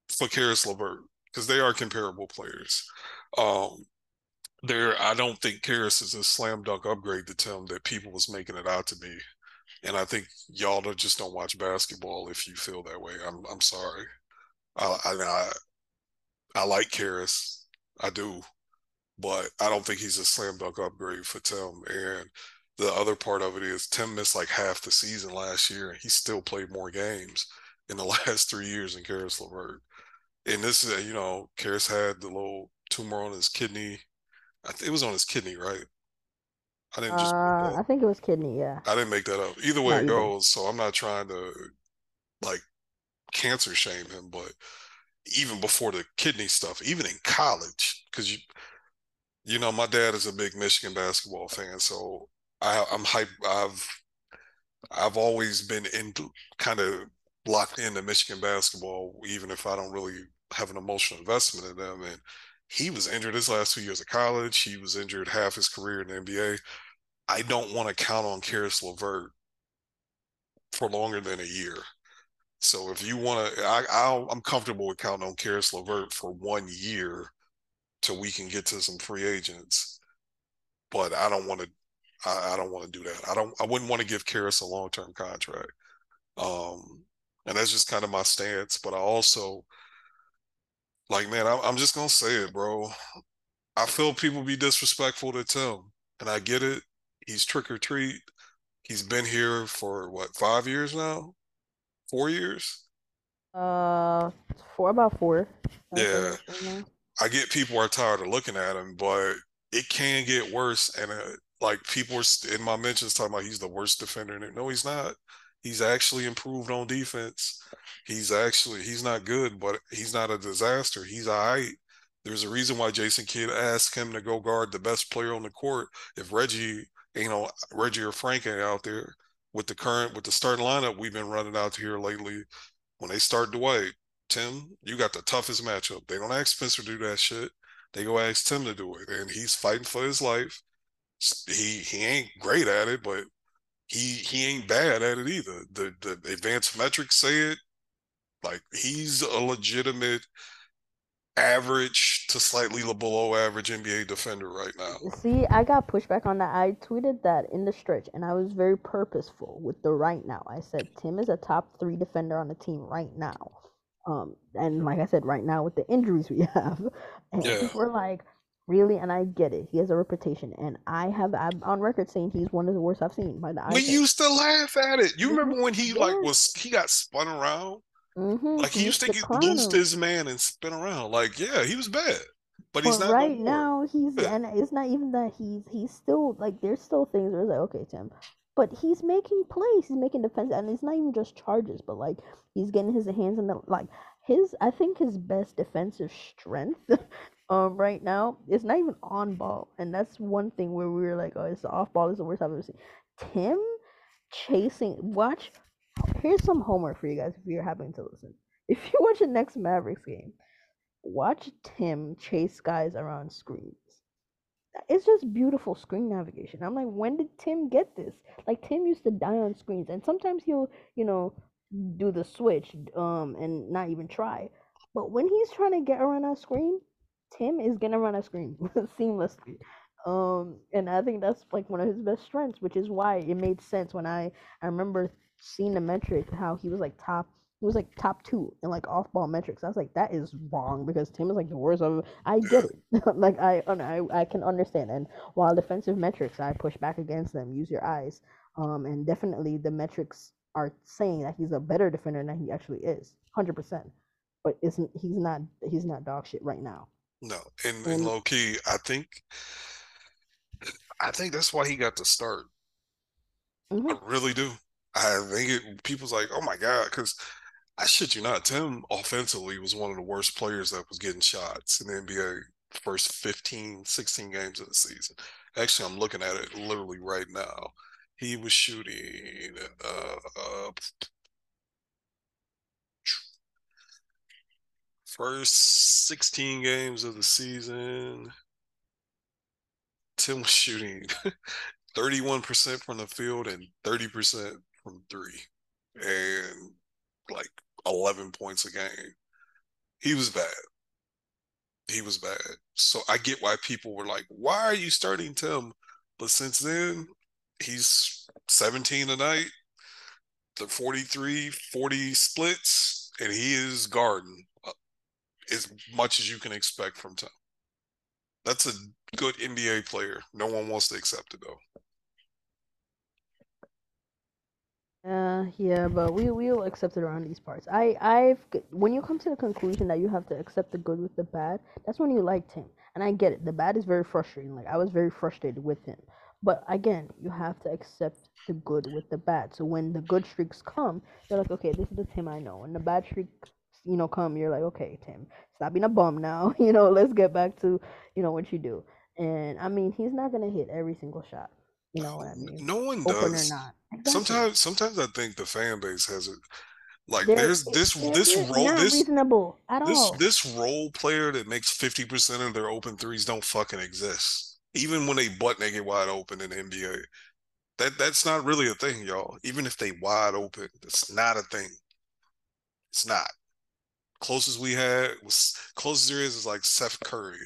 for Caris LeVert because they are comparable players. Um, there, I don't think Caris is a slam dunk upgrade to Tim that people was making it out to be. And I think y'all just don't watch basketball if you feel that way. I'm I'm sorry. I I I, like Caris, I do, but I don't think he's a slam dunk upgrade for Tim. And the other part of it is Tim missed like half the season last year, and he still played more games in the last three years than Caris LeVert. And this is, you know, Caris had the little tumor on his kidney. I think it was on his kidney, right? I didn't just. Uh, I think it was kidney. Yeah. I didn't make that up. Either way it goes, so I'm not trying to like cancer shame him, but even before the kidney stuff, even in college, because you, you know, my dad is a big Michigan basketball fan, so I, I'm hype. I've I've always been in kind of locked into Michigan basketball, even if I don't really have an emotional investment in them. And he was injured his last two years of college. He was injured half his career in the NBA. I don't want to count on Caris LeVert for longer than a year. So if you want to, I, i am comfortable with counting on Caris LeVert for one year till we can get to some free agents. But I don't want to. I, I don't want to do that. I don't. I wouldn't want to give Caris a long term contract. Um, and that's just kind of my stance. But I also like, man, I, I'm just gonna say it, bro. I feel people be disrespectful to Tim, and I get it. He's trick or treat. He's been here for what five years now, four years. Uh, four about four. Yeah, I get people are tired of looking at him, but it can get worse. And uh, like people are in my mentions talking about he's the worst defender. No, he's not. He's actually improved on defense. He's actually he's not good, but he's not a disaster. He's all right. There's a reason why Jason Kidd asked him to go guard the best player on the court. If Reggie, you know, Reggie or Frank ain't out there with the current with the starting lineup we've been running out here lately, when they start Dwight, Tim, you got the toughest matchup. They don't ask Spencer to do that shit. They go ask Tim to do it, and he's fighting for his life. He he ain't great at it, but he he ain't bad at it either. The the advanced metrics say it. Like he's a legitimate average to slightly below average NBA defender right now. See, I got pushback on that. I tweeted that in the stretch, and I was very purposeful with the right now. I said Tim is a top three defender on the team right now. Um, and like I said, right now with the injuries we have, and yeah. we're like, really, and I get it. He has a reputation, and I have I'm on record saying he's one of the worst I've seen. By the we used to laugh at it. You remember when he like was he got spun around? Mm-hmm. Like he used to get loosed his man and spin around. Like yeah, he was bad. But he's not right no now. He's yeah. and it's not even that he's he's still like there's still things where it's like okay Tim, but he's making plays. He's making defense, and it's not even just charges, but like he's getting his hands in the like his. I think his best defensive strength um right now it's not even on ball and that's one thing where we were like oh it's off ball is the worst i've ever seen. Tim chasing watch here's some homework for you guys if you're having to listen. If you watch the next mavericks game watch tim chase guys around screens. It's just beautiful screen navigation. I'm like when did tim get this? Like tim used to die on screens and sometimes he'll you know do the switch um and not even try. But when he's trying to get around a screen Tim is gonna run a screen seamlessly. Um, and I think that's like one of his best strengths, which is why it made sense when I I remember seeing the metric how he was like top he was like top two in like off ball metrics. I was like, that is wrong because Tim is like the worst of. I get it, like I, I I can understand. And while defensive metrics, I push back against them. Use your eyes. Um, and definitely the metrics are saying that he's a better defender than he actually is, hundred percent. But isn't he's not he's not dog shit right now. No, and, and low key, I think, I think that's why he got to start. Mm-hmm. I really do. I think it, people's like, oh my god, because I shit you not, Tim offensively was one of the worst players that was getting shots in the NBA first 15, 16 games of the season. Actually, I'm looking at it literally right now. He was shooting uh, uh, First 16 games of the season, Tim was shooting 31% from the field and 30% from three, and like 11 points a game. He was bad. He was bad. So I get why people were like, why are you starting Tim? But since then, he's 17 a night, the 43 40 splits, and he is guarding as much as you can expect from Tim. That's a good NBA player. No one wants to accept it though. Uh, yeah, but we we'll accept it around these parts. I I've when you come to the conclusion that you have to accept the good with the bad, that's when you liked him. And I get it. The bad is very frustrating. Like I was very frustrated with him. But again, you have to accept the good with the bad. So when the good streaks come, you're like, okay, this is the Tim I know. And the bad streaks, you know, come, you're like, okay, Tim, stop being a bum now. You know, let's get back to, you know, what you do. And I mean, he's not gonna hit every single shot. You know what I mean? No one Open or does. not. Exactly. Sometimes, sometimes I think the fan base has it. Like, They're there's this they're this just role this reasonable at this all. this role player that makes fifty percent of their open threes don't fucking exist. Even when they butt naked wide open in the NBA, that that's not really a thing, y'all. Even if they wide open, it's not a thing. It's not. Closest we had was closest there is is like Seth Curry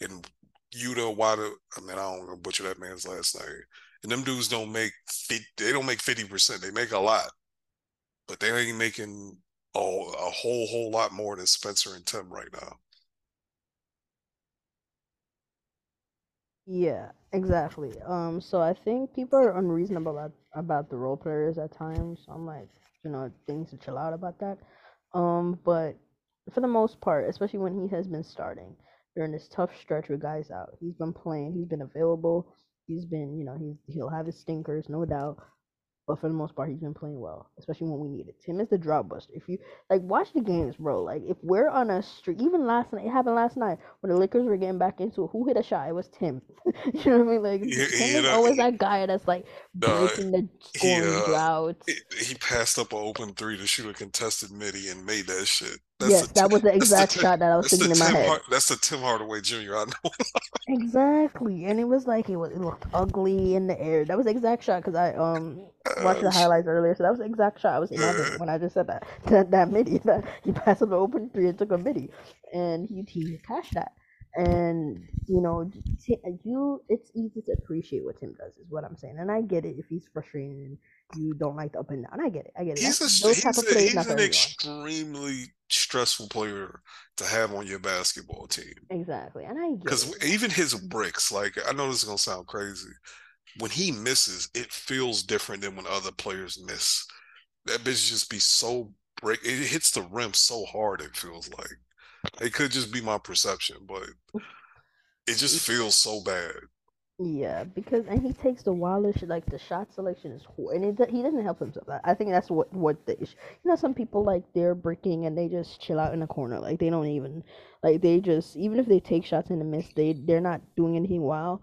and Yuta Wada. I mean, I don't want to butcher that man's last name. And them dudes don't make they don't make fifty percent. They make a lot, but they ain't making oh a whole whole lot more than Spencer and Tim right now. Yeah, exactly. Um, so I think people are unreasonable about about the role players at times. I'm like, you know, things to chill out about that. Um, but for the most part, especially when he has been starting during this tough stretch with guys out, he's been playing, he's been available, he's been, you know, he's he'll have his stinkers, no doubt. But for the most part, he's been playing well, especially when we need it. Tim is the drop buster. If you like, watch the games, bro. Like, if we're on a streak, even last night, it happened last night when the Lakers were getting back into it. Who hit a shot? It was Tim. you know what I mean? Like, He, Tim he, is uh, always that guy that's like uh, breaking the he scoring uh droughts. he, he passed up an open three to shoot a contested midi and made that shit. That's Yes, the that was the exact shot that I was thinking in my Tim head. Hard, that's the Tim Hardaway Jr. I know. Exactly, and it was like it was it looked ugly in the air. That was the exact shot because I um watched the Uh, highlights earlier, so that was the exact shot I was imagining when I just said that that, that midi that he passed up the open three and took a midi, and he he cashed that. And you know, Ti- you it's easy to appreciate what Tim does is what I'm saying, and I get it if he's frustrated and you don't like the up and down. I get it, I get it. he's That's a he's a, he's an everyone. extremely stressful player to have on your basketball team. Exactly, and I Because even his bricks, like I know this is gonna sound crazy, when he misses, it feels different than when other players miss. That bitch just be so break. It hits the rim so hard. It feels like it could just be my perception, but it just feels so bad. Yeah, because and he takes the wildest. Like the shot selection is hor- and it, he doesn't help himself. I think that's what what the issue. You know, some people like they're breaking and they just chill out in the corner. Like they don't even like they just even if they take shots in the miss, they they're not doing anything wild.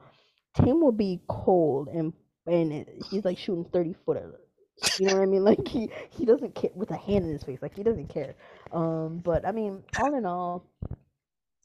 Tim will be cold and and he's like shooting thirty footer. You know what I mean? Like he he doesn't care with a hand in his face. Like he doesn't care. Um, but I mean, all in all,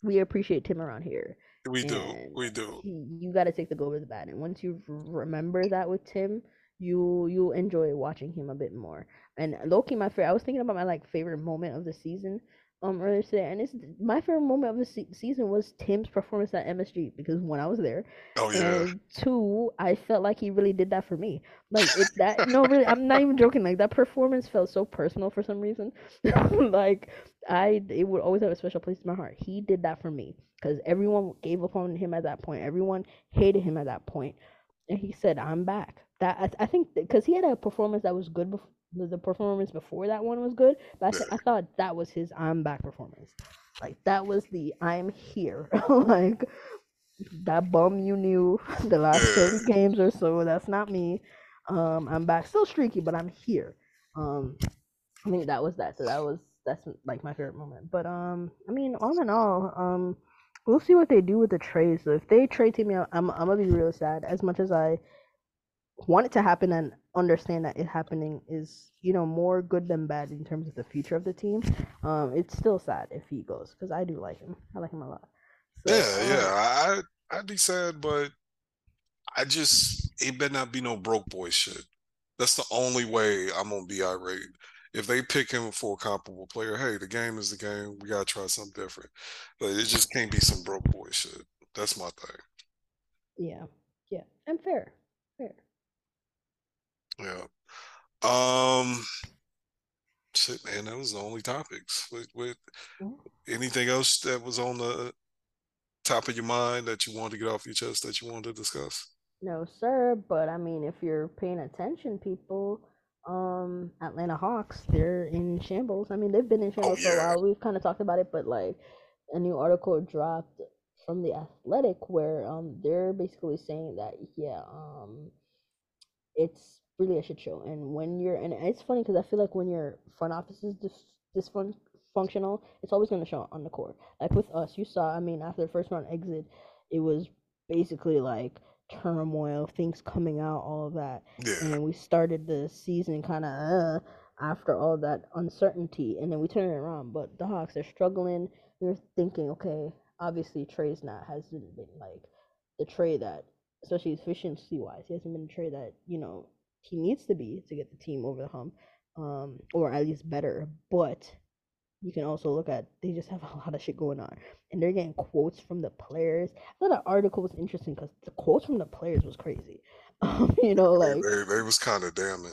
we appreciate Tim around here We do, we do. you got to take the good with the bad. And once you remember that with Tim, you you enjoy watching him a bit more. And Loki, my favorite. I was thinking about my like favorite moment of the season um earlier today, and it's my favorite moment of the se- season was Tim's performance at MSG because one, I was there, Oh yeah, and two, I felt like he really did that for me. Like it that no, really, I'm not even joking. Like that performance felt so personal for some reason. like I, it would always have a special place in my heart. He did that for me because everyone gave up on him at that point. Everyone hated him at that point, and he said, "I'm back." That I, I think because he had a performance that was good before. The performance before that one was good, but I, th- I thought that was his "I'm back" performance. Like that was the "I'm here." like that bum you knew the last yeah. 30 games or so that's not me. Um i'm back. Still streaky but i'm here. Um i think that was that. So that was that's like my favorite moment. But um i mean all in all um we'll see what they do with the trade so if they trade to me i'm, I'm gonna be real sad. As much as i want it to happen and understand that it happening is you know more good than bad in terms of the future of the team um it's still sad if he goes because i do like him i like him a lot so Yeah, yeah. um, I I'd be sad, but I just it better not be no broke boy shit. That's the only way I'm gonna be irate. If they pick him for a comparable player, hey, the game is the game. We gotta try something different. But it just can't be some broke boy shit. That's my thing. yeah yeah and fair fair Yeah. Um. Shit, man. That was the only topics. With, with Mhm. anything else that was on the top of your mind that you wanted to get off your chest that you wanted to discuss? No, sir, but I mean, if you're paying attention, people, um, Atlanta Hawks, they're in shambles. I mean, they've been in Oh shambles for a while. We've kind of talked about it, but like a new article dropped from the Athletic where um they're basically saying that yeah um it's really a shit show. And when you're and it's funny because I feel like when your front office is dis- dysfunctional it's always going to show on the court like with us you saw I mean after the first round exit it was basically like turmoil things coming out all of that. Yeah. and we started the season kind of uh, after all that uncertainty. And then we turned it around but the Hawks are struggling. You're thinking okay obviously Trae's not hasn't been like the Trae that especially efficiency wise he hasn't been the Trae that you know he needs to be to get the team over the hump um or at least better but you can also look at they just have a lot of shit going on and they're getting quotes from the players i thought the article was interesting because the quotes from the players was crazy um, you know like they, they was kind of damning.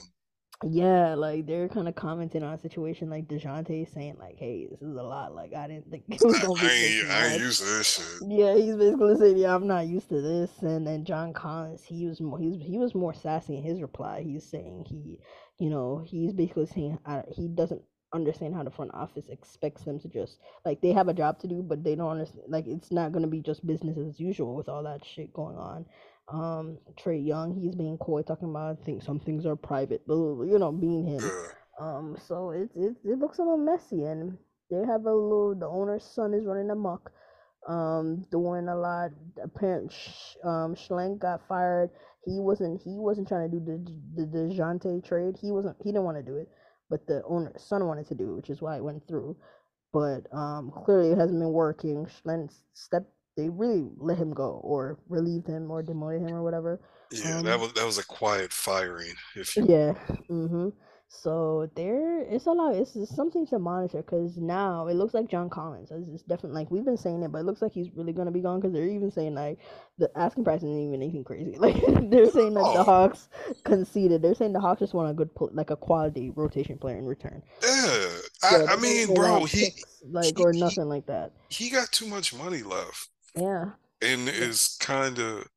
Yeah like they're kind of commenting on a situation like Dejounte saying like hey this is a lot like i didn't think it was gonna be I ain't, I ain't used to this shit. yeah, he's basically saying, "Yeah, I'm not used to this." And then John Collins, he was more, he's he was more sassy in his reply. He's saying he, you know, he's basically saying uh, he doesn't understand how the front office expects them to just like they have a job to do, but they don't understand. Like it's not gonna be just business as usual with all that shit going on. Um, Trae Young, he's being coy, talking about I think some things are private, blah, you know, being him. Um, so it, it it looks a little messy, and they have a little. The owner's son is running amok, um, doing a lot. Apparently, Sh- um, Schlenk got fired. He wasn't. He wasn't trying to do the the Dejounte trade. He wasn't. He didn't want to do it, but the owner's son wanted to do it, which is why it went through. But um, clearly it hasn't been working. Schlenk stepped. They really let him go, or relieved him, or demoted him, or whatever. Yeah, that Um, was that was a quiet firing. If you yeah. Mm-hmm. So there, it's a lot. It's, it's something to monitor because now it looks like John Collins. It's it's definitely like we've been saying it, but it looks like he's really gonna be gone because they're even saying like the asking price isn't even anything crazy. Like they're saying that the Oh. Hawks conceded. They're saying the Hawks just want a good like a quality rotation player in return. yeah, Yeah, I, I mean, bro, he like he or he nothing like that. he got too much money left, Yeah. and is kind of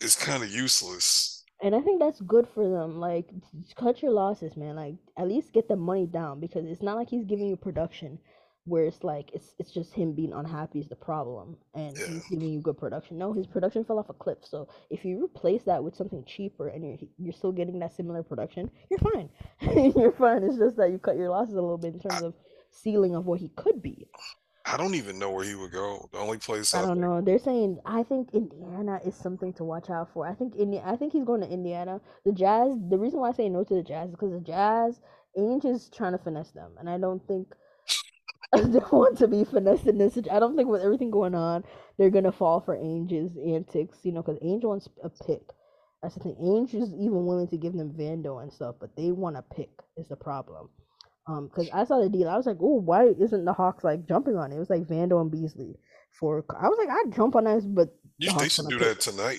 is kind of useless. And I think that's good for them. Like, cut your losses, man. Like, at least get the money down because it's not like he's giving you production where it's like it's it's just him being unhappy is the problem, and Yeah, he's giving you good production. No, his production fell off a cliff. So if you replace that with something cheaper and you're you're still getting that similar production, you're fine. you're fine. It's just that you cut your losses a little bit in terms of ceiling of what he could be. I don't even know where he would go. The only place I I don't think, know. They're saying I think Indiana is something to watch out for. I think Indi- I think he's going to Indiana. The Jazz. The reason why I say no to the Jazz is because the Jazz Ainge is trying to finesse them, and I don't think they want to be finessed in this. I don't think with everything going on, they're gonna fall for Ainge's antics. You know, because Ainge wants a pick. That's the thing. Ainge is even willing to give them Vando and stuff, but they want a pick. Is the problem. Um, because I saw the deal, I was like, oh, why isn't the Hawks like jumping on it? It was like Vando and Beasley for. I was like, I'd jump on that," but you, the they Hawks should want to do pick. that tonight.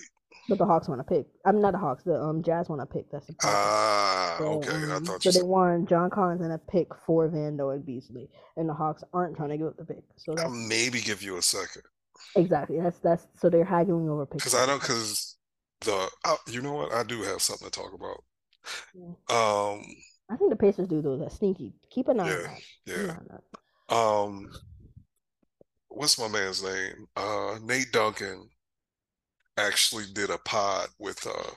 But the Hawks want to pick. I'm not the Hawks. The um Jazz want to pick. That's the problem. Ah, So okay. I um, thought so you they want John Collins and a pick for Vando and Beasley, and the Hawks aren't trying to give up the pick. So I'll maybe give you a second exactly that's that's so they're haggling over picks because I know now. because the uh, you know what I do have something to talk about. Yeah. Um, I think the Pacers do though. That's sneaky. Keep an eye yeah, an yeah. on. Um, what's my man's name? Uh, Nate Duncan actually did a pod with uh,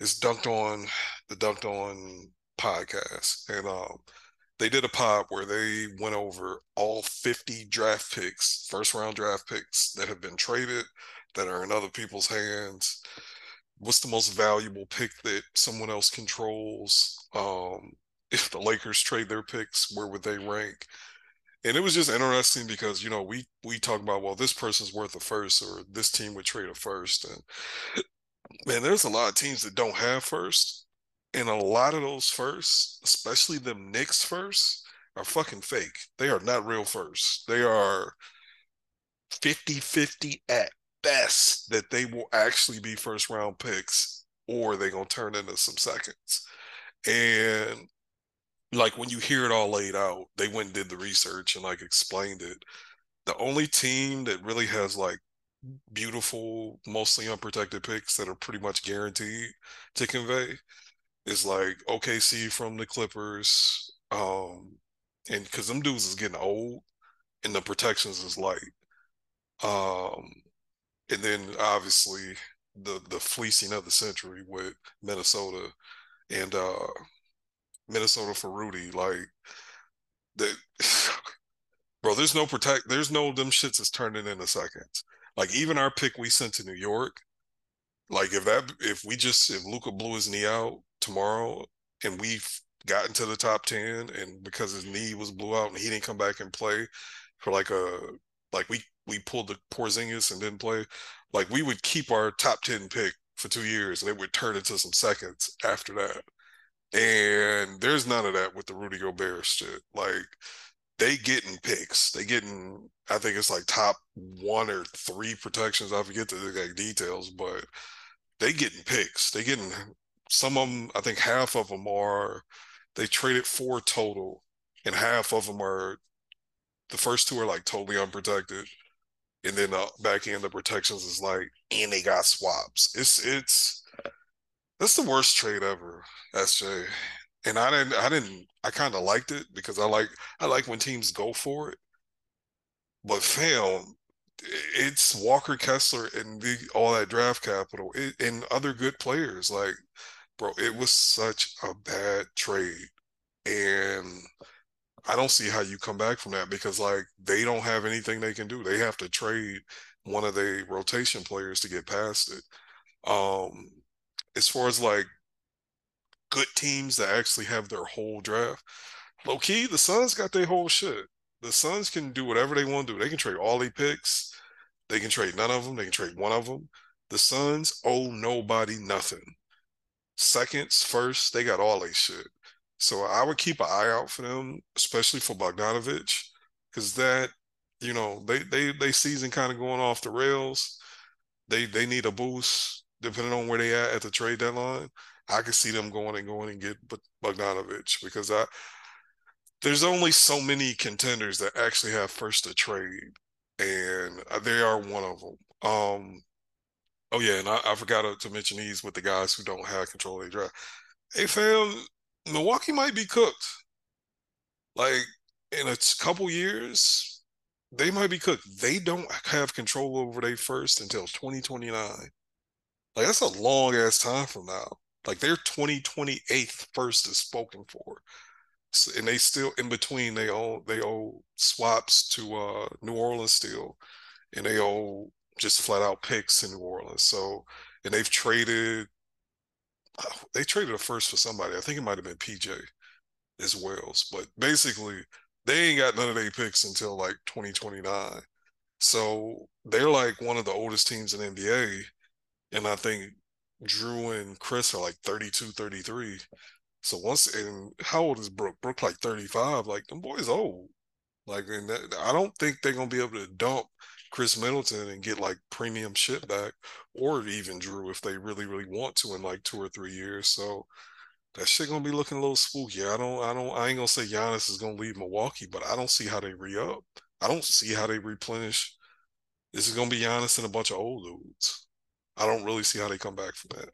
it's Dunked On, the Dunked On podcast, and um, they did a pod where they went over all 50 draft picks, first round draft picks that have been traded, that are in other people's hands. What's the most valuable pick that someone else controls? Um, if the Lakers trade their picks, where would they rank? And it was just interesting because you know we we talk about well this person's worth a first or this team would trade a first. And man there's a lot of teams that don't have first. And a lot of those firsts especially them Knicks first are fucking fake. They are not real first they are 50-50 at best that they will actually be first round picks or they're gonna turn into some seconds and like when you hear it all laid out, they went and did the research and like explained it. The only team that really has like beautiful, mostly unprotected picks that are pretty much guaranteed to convey is like OKC from the Clippers. Um, and because them dudes is getting old and the protections is light. Um, and then obviously the the fleecing of the century with Minnesota and uh Minnesota for Rudy. Like that bro, there's no protect there's no them shits is turning into seconds. Like even our pick we sent to New York, like if that if we just if Luka blew his knee out tomorrow and we've gotten to the top ten and because his knee was blew out and he didn't come back and play for like a like we we pulled the Porzingis and didn't play, like we would keep our top ten pick for two years and it would turn into some seconds after that. And there's none of that with the Rudy Gobert shit. Like they getting picks. They getting I think it's like top one or three protections. I forget the like, details, but they getting picks. They getting some of them. I think half of them are. They traded four total, and half of them are. The first two are like totally unprotected, and then the back end the protections is like, and they got swaps. It's it's that's the worst trade ever, SJ. And I didn't I didn't I kind of liked it because I like I like when teams go for it. But fam, it's Walker Kessler and the, all that draft capital it, and other good players. Like, bro, it was such a bad trade, and I don't see how you come back from that because like they don't have anything they can do. They have to trade one of their rotation players to get past it. Um, as far as like good teams that actually have their whole draft, low key, the Suns got their whole shit. The Suns can do whatever they want to do. They can trade all their picks. They can trade none of them. They can trade one of them. The Suns owe nobody nothing. Seconds, first, they got all their shit. So I would keep an eye out for them, especially for Bogdanovich, because that, you know, they they they season kind of going off the rails. They they need a boost depending on where they at at the trade deadline. I could see them going and going and get Bogdanovich because I there's only so many contenders that actually have first to trade, and they are one of them. Um, oh yeah, and I, I forgot to mention these with the guys who don't have control of their draft. Hey fam, Milwaukee might be cooked. Like in a couple years, they might be cooked. They don't have control over their first until 2029. Like that's a long ass time from now. Like their 2028 first is spoken for. So, and they still in between they owe they owe swaps to uh New Orleans still. And they owe just flat out picks in New Orleans. So and they've traded they traded a first for somebody. I think it might have been PJ as well. But basically, they ain't got none of their picks until like 2029. So they're like one of the oldest teams in NBA. And I think Jrue and Khris are like 32, 33. So once and how old is Brook? Brook like 35. Like them boys old. Like and that, I don't think they're gonna be able to dump Khris Middleton and get like premium shit back, or even Jrue if they really, really want to in like two or three years. So that shit gonna be looking a little spooky. I don't, I don't, I ain't gonna say Giannis is gonna leave Milwaukee, but I don't see how they re up. I don't see how they replenish. This is gonna be Giannis and a bunch of old dudes. I don't really see how they come back from that.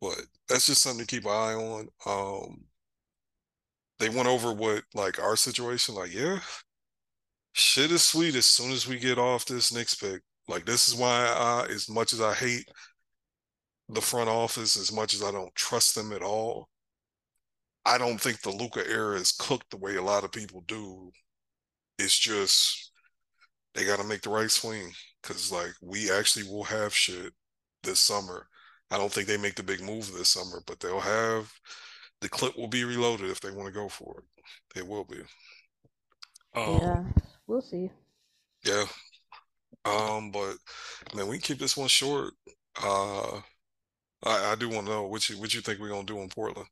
But that's just something to keep an eye on. Um, they went over what like our situation, like, yeah, shit is sweet as soon as we get off this next pick. Like this is why I, as much as I hate the front office, as much as I don't trust them at all, I don't think the Luka era is cooked the way a lot of people do. It's just they got to make the right swing because like we actually will have shit this summer. I don't think they make the big move this summer, but they'll have the clip will be reloaded if they want to go for it. It will be. Um, yeah, we'll see. Yeah. Um, but man, we can keep this one short. Uh, I, I do want to know what you what you think we're gonna do in Portland.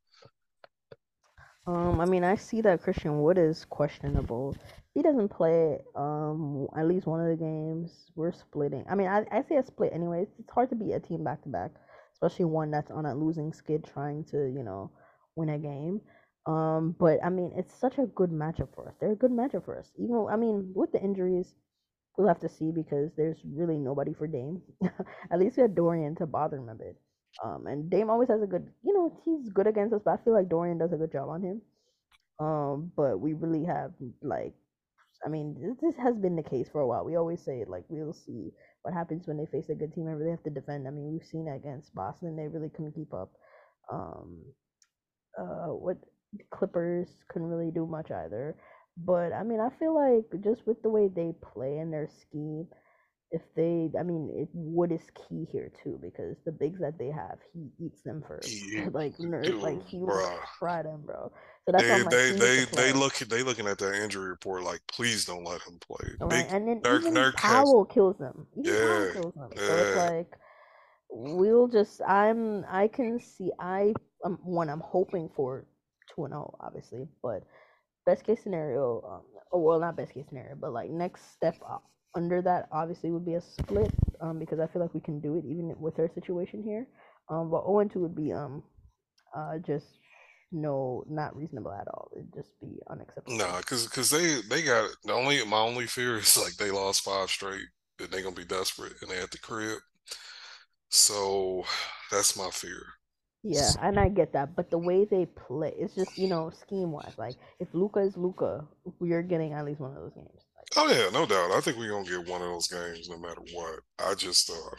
Um, I mean, I see that Christian Wood is questionable. He doesn't play um at least one of the games. We're splitting. I mean, I I say a split anyways. It's hard to beat a team back to back, especially one that's on a losing skid trying to you know win a game. Um, but I mean, it's such a good matchup for us. They're a good matchup for us. Even I mean, with the injuries, we'll have to see because there's really nobody for Dame. At least we had Dorian to bother him a bit. Um, and Dame always has a good, you know, he's good against us, but I feel like Dorian does a good job on him. Um, but we really have like I mean, this has been the case for a while. We always say like we'll see what happens when they face a good team and really have to defend. I mean, we've seen that against Boston; they really couldn't keep up. Um, uh, what Clippers couldn't really do much either. But I mean, I feel like just with the way they play and their scheme, if they, I mean, it, Wood is key here too because the bigs that they have, he eats them first. He, like, dude, like he will fry them, bro. So that's why They they they they looking they looking at that injury report like please don't let him play. Right, Big and then Dirk even has Powell kills them. Even Powell Yeah, kills them. So it's yeah. like we'll just. I'm. I can see. I. Um, one. I'm hoping for two and zero, obviously, but best case scenario. Um, oh, well, not best case scenario, but like next step up under that obviously would be a split. Um, because I feel like we can do it even with our situation here. Um, but zero and two would be um, uh, just no, not reasonable at all. It'd just be unacceptable. Nah, cause cause they they got the only my only fear is like they lost five straight and they gonna be desperate and they at the crib. So that's my fear. Yeah, and I get that, but the way they play, it's just you know scheme wise. Like if Luka is Luka, we're getting at least one of those games. Like, Oh yeah, no doubt. I think we're gonna get one of those games no matter what. I just uh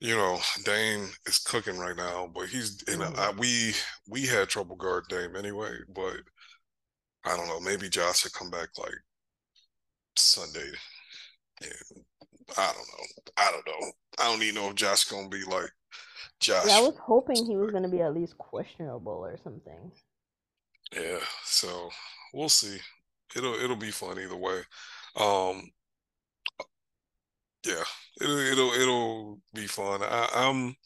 you know, Dame is cooking right now, but he's and Mhm. I, we we had trouble guard Dame anyway, but I don't know, maybe Josh should come back like Sunday. And I don't know. I don't know. I don't even know if Josh gonna be like Josh. yeah, I was hoping he was gonna be at least questionable or something. Yeah, so we'll see. It'll it'll be fun either way. Um, yeah, it'll it'll it'll be fun. I, I'm.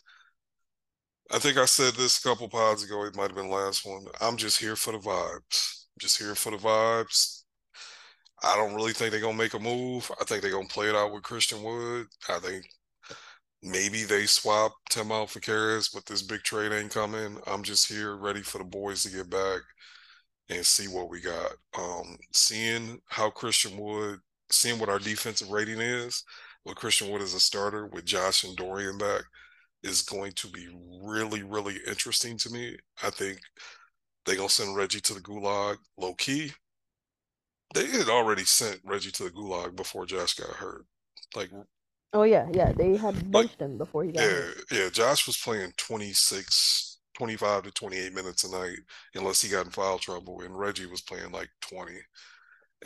I think I said this a couple pods ago. It might have been last one. I'm just here for the vibes. Just here for the vibes. I don't really think they're gonna make a move. I think they're gonna play it out with Christian Wood. I think maybe they swap Tim out for Caris, but this big trade ain't coming. I'm just here ready for the boys to get back and see what we got. Um, seeing how Christian Wood, seeing what our defensive rating is, with Christian Wood as a starter, with Josh and Dorian back, is going to be really, really interesting to me. I think they're gonna send Reggie to the gulag low key. They had already sent Reggie to the gulag before Josh got hurt. Like Oh yeah, yeah, they had benched him before he got yeah, hurt. yeah, Josh was playing 26, 25 to 28 minutes a night unless he got in foul trouble, and Reggie was playing like 20.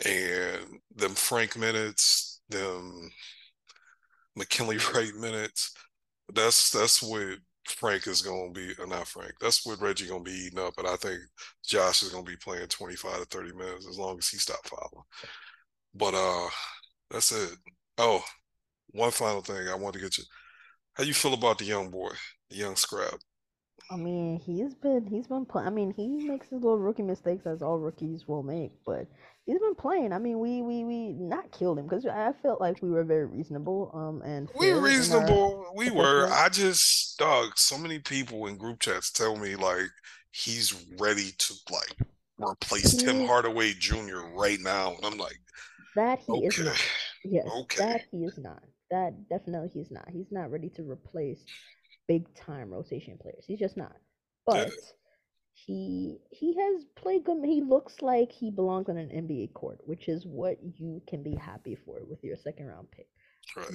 And them Frank minutes, them McKinley Wright minutes, that's that's what Frank is gonna be uh, not Frank, that's what Reggie gonna be eating up. And I think Josh is gonna be playing 25 to 30 minutes as long as he stop fouling. But uh that's it. Oh, one final thing I want to get you. How you feel about the young boy, the young scrap? I mean, he's been he's been playing. I mean, he makes his little rookie mistakes as all rookies will make, but he's been playing. I mean, we we we not killed him because I felt like we were very reasonable um and We in our reasonable. We were. I just dog. So many people in group chats tell me like he's ready to like replace Tim He- Hardaway Jr. right now, and I'm like, That he is not. Yes, okay. that he is not. That definitely he's not. He's not ready to replace big time rotation players. He's just not. But he he has played good. He looks like he belongs on an NBA court, which is what you can be happy for with your second round pick.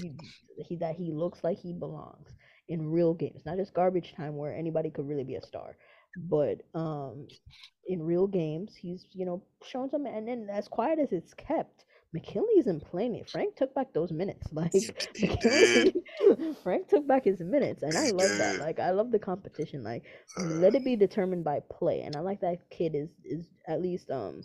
He, he that he looks like he belongs in real games, not just garbage time where anybody could really be a star, but um in real games he's you know shown some and then as quiet as it's kept. McKinley isn't playing it. Frank took back those minutes. Like He did. McKinley, Frank took back his minutes, and I love that. Like I love the competition. Like Uh, let it be determined by play, and I like that kid is is at least um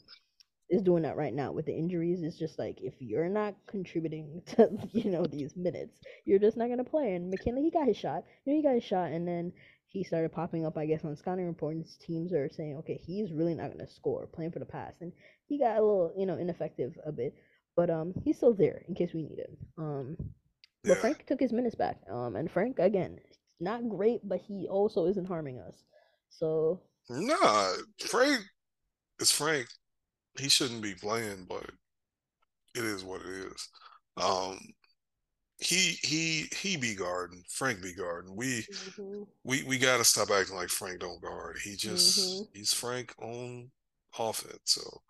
is doing that right now with the injuries. It's just like if you're not contributing to you know these minutes, you're just not gonna play. And McKinley, he got his shot. You know, he got his shot, and then he started popping up. I guess on scouting reports, teams are saying, okay, he's really not gonna score, playing for the pass, and he got a little you know ineffective a bit. But um, he's still there in case we need him. Um, but. Frank took his minutes back. Um, and Frank again, not great, but he also isn't harming us. So Nah, Frank is Frank. He shouldn't be playing, but it is what it is. Um, he he he be guarding. Frank be guarding. We we we got to stop acting like Frank don't guard. He just Mhm. he's Frank on offense. So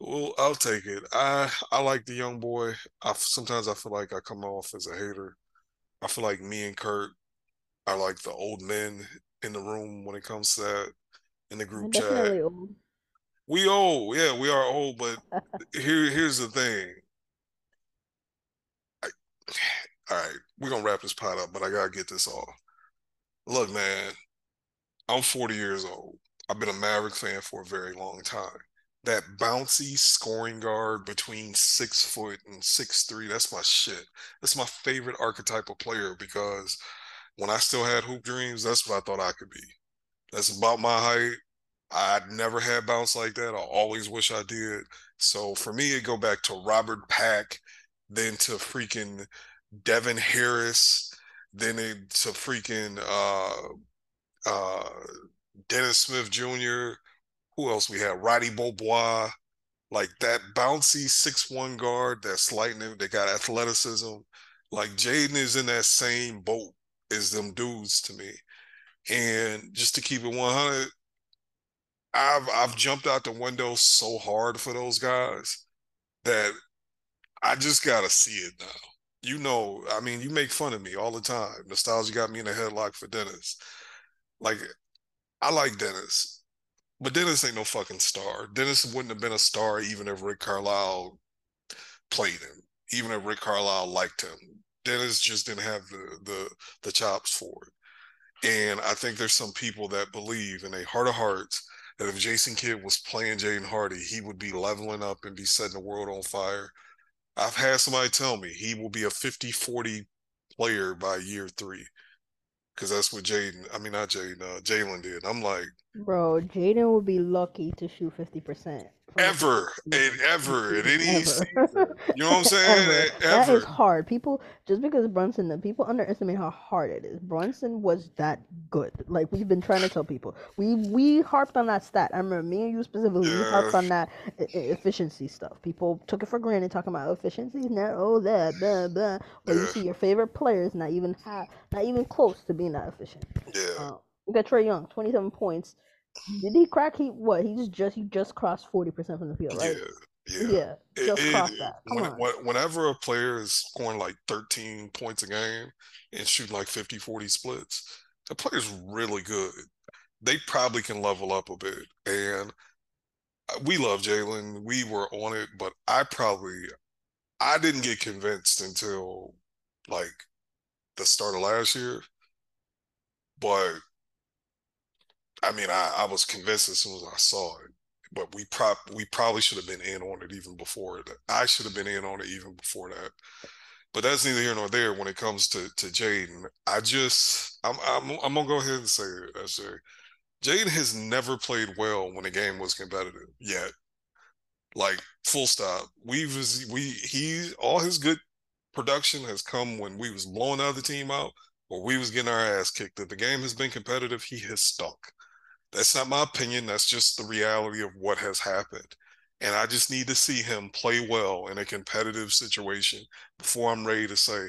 Well, I'll take it. I I like the young boy. I sometimes I feel like I come off as a hater. I feel like me and Kurt are like the old men in the room when it comes to that in the group chat. Old. We old, yeah, we are old, but here here's the thing. I, all right, we're gonna wrap this pot up, but I gotta get this off. Look, man, I'm 40 years old. I've been a Maverick fan for a very long time that bouncy scoring guard between six foot and six three. That's my shit. That's my favorite archetype of player because when I still had hoop dreams, that's what I thought I could be. That's about my height. I never had bounce like that. I always wish I did. So for me, it go back to Robert Pack, then to freaking Devin Harris, then to freaking uh, uh, Dennis Smith Jr., who else we had? Roddy Beaubois, like that bouncy six one guard that's lightning. They got athleticism. Like Jaden is in that same boat as them dudes to me. And just to keep it 100, I've I've jumped out the window so hard for those guys that I just gotta see it now. You know, I mean, you make fun of me all the time. Nostalgia got me in a headlock for Dennis. Like, I like Dennis. But Dennis ain't no fucking star. Dennis wouldn't have been a star even if Rick Carlisle played him, even if Rick Carlisle liked him. Dennis just didn't have the the the chops for it. And I think there's some people that believe in a heart of hearts that if Jason Kidd was playing Jaden Hardy, he would be leveling up and be setting the world on fire. I've had somebody tell me he will be a 50 40 player by year three because that's what Jaden, I mean, not Jaden, uh, Jalen did. I'm like, bro, Jaden would be lucky to shoot 50% ever and ever at any ever. season. You know what I'm saying? ever. ever. That is hard. People just because Brunson, the people underestimate how hard it is. Brunson was that good. Like we've been trying to tell people. We we harped on that stat. I remember me and you specifically. Yeah. We harped on that efficiency stuff. People took it for granted, talking about efficiency. Now, oh that blah blah. But yeah. you see your favorite players not even have, not even close to being that efficient. Yeah. Um, we got Trae Young, 27 points. Did he crack? He what? He just just he just crossed forty percent from the field, right? Yeah, yeah, yeah. Just it, crossed it, that. Come when, on. Whenever a player is scoring like thirteen points a game and shooting like 50, 40 splits, the player's really good. They probably can level up a bit. And we love Jalen. We were on it, but I probably I didn't get convinced until like the start of last year. But I mean, I, I was convinced as soon as I saw it, but we prop we probably should have been in on it even before that. I should have been in on it even before that. But that's neither here nor there when it comes to to Jaden. I just I'm I'm I'm gonna go ahead and say. I say Jaden has never played well when the game was competitive yet. Like full stop. We've we he all his good production has come when we was blowing the other team out or we was getting our ass kicked. If the game has been competitive, he has stuck. That's not my opinion. That's just the reality of what has happened. And I just need to see him play well in a competitive situation before I'm ready to say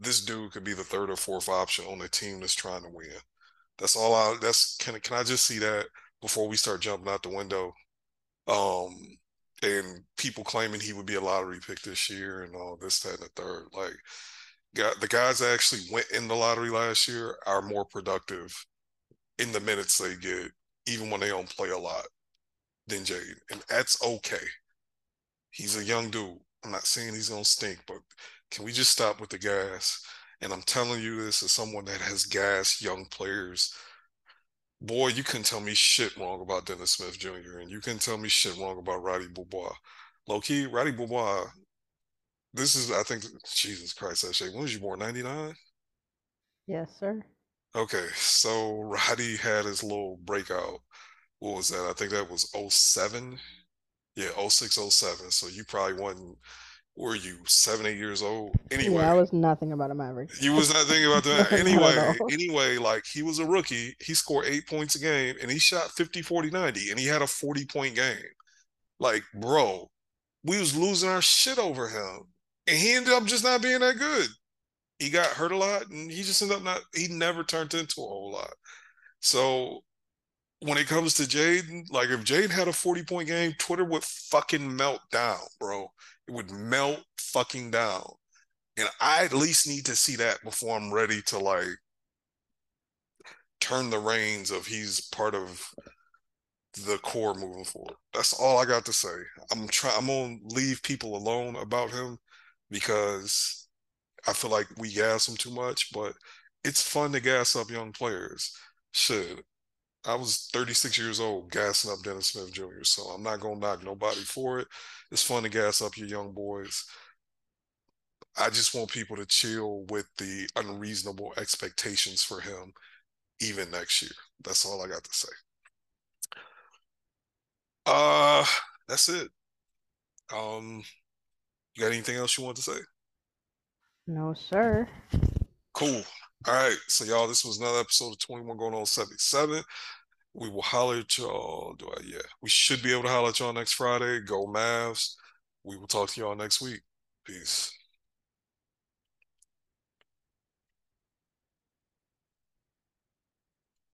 this dude could be the third or fourth option on a team that's trying to win. That's all I that's can can I just see that before we start jumping out the window? Um and people claiming he would be a lottery pick this year and all this, that, and the third. Like the guys that actually went in the lottery last year are more productive in the minutes they get, even when they don't play a lot, than Jaden. And that's okay. He's a young dude. I'm not saying he's gonna stink, but can we just stop with the gas? And I'm telling you this as someone that has gas young players. Boy, you couldn't tell me shit wrong about Dennis Smith Jr. and you couldn't tell me shit wrong about Roddy Beaubois. Low key, Roddy Beaubois, this is I think Jesus Christ, that shit. When was you born? 99? Yes, sir. Okay, so Roddy had his little breakout. What was that? I think that was 07. Yeah, 06, 07. So you probably wasn't were you seven, eight years old? Anyway. Yeah, I was nothing about a Maverick. You was not thinking about that. anyway, anyway, like he was a rookie. He scored eight points a game and he shot 50, 40, 90, and he had a 40 point game. Like, bro, we was losing our shit over him. And he ended up just not being that good he got hurt a lot and he just ended up not he never turned into a whole lot. So when it comes to Jaden, like if Jaden had a 40 point game, Twitter would fucking melt down, bro. It would melt fucking down. And I at least need to see that before I'm ready to like turn the reins of he's part of the core moving forward. That's all I got to say. I'm trying I'm gonna leave people alone about him because I feel like we gas them too much, but it's fun to gas up young players. Shit. I was 36 years old gassing up Dennis Smith Jr., so I'm not gonna knock nobody for it. It's fun to gas up your young boys. I just want people to chill with the unreasonable expectations for him even next year. That's all I got to say. Uh that's it. Um you got anything else you want to say? No, sir. Cool. All right. So y'all, this was another episode of 21 going on 77. We will holler at y'all. Do I yeah. We should be able to holler at y'all next Friday. Go Mavs. We will talk to y'all next week. Peace.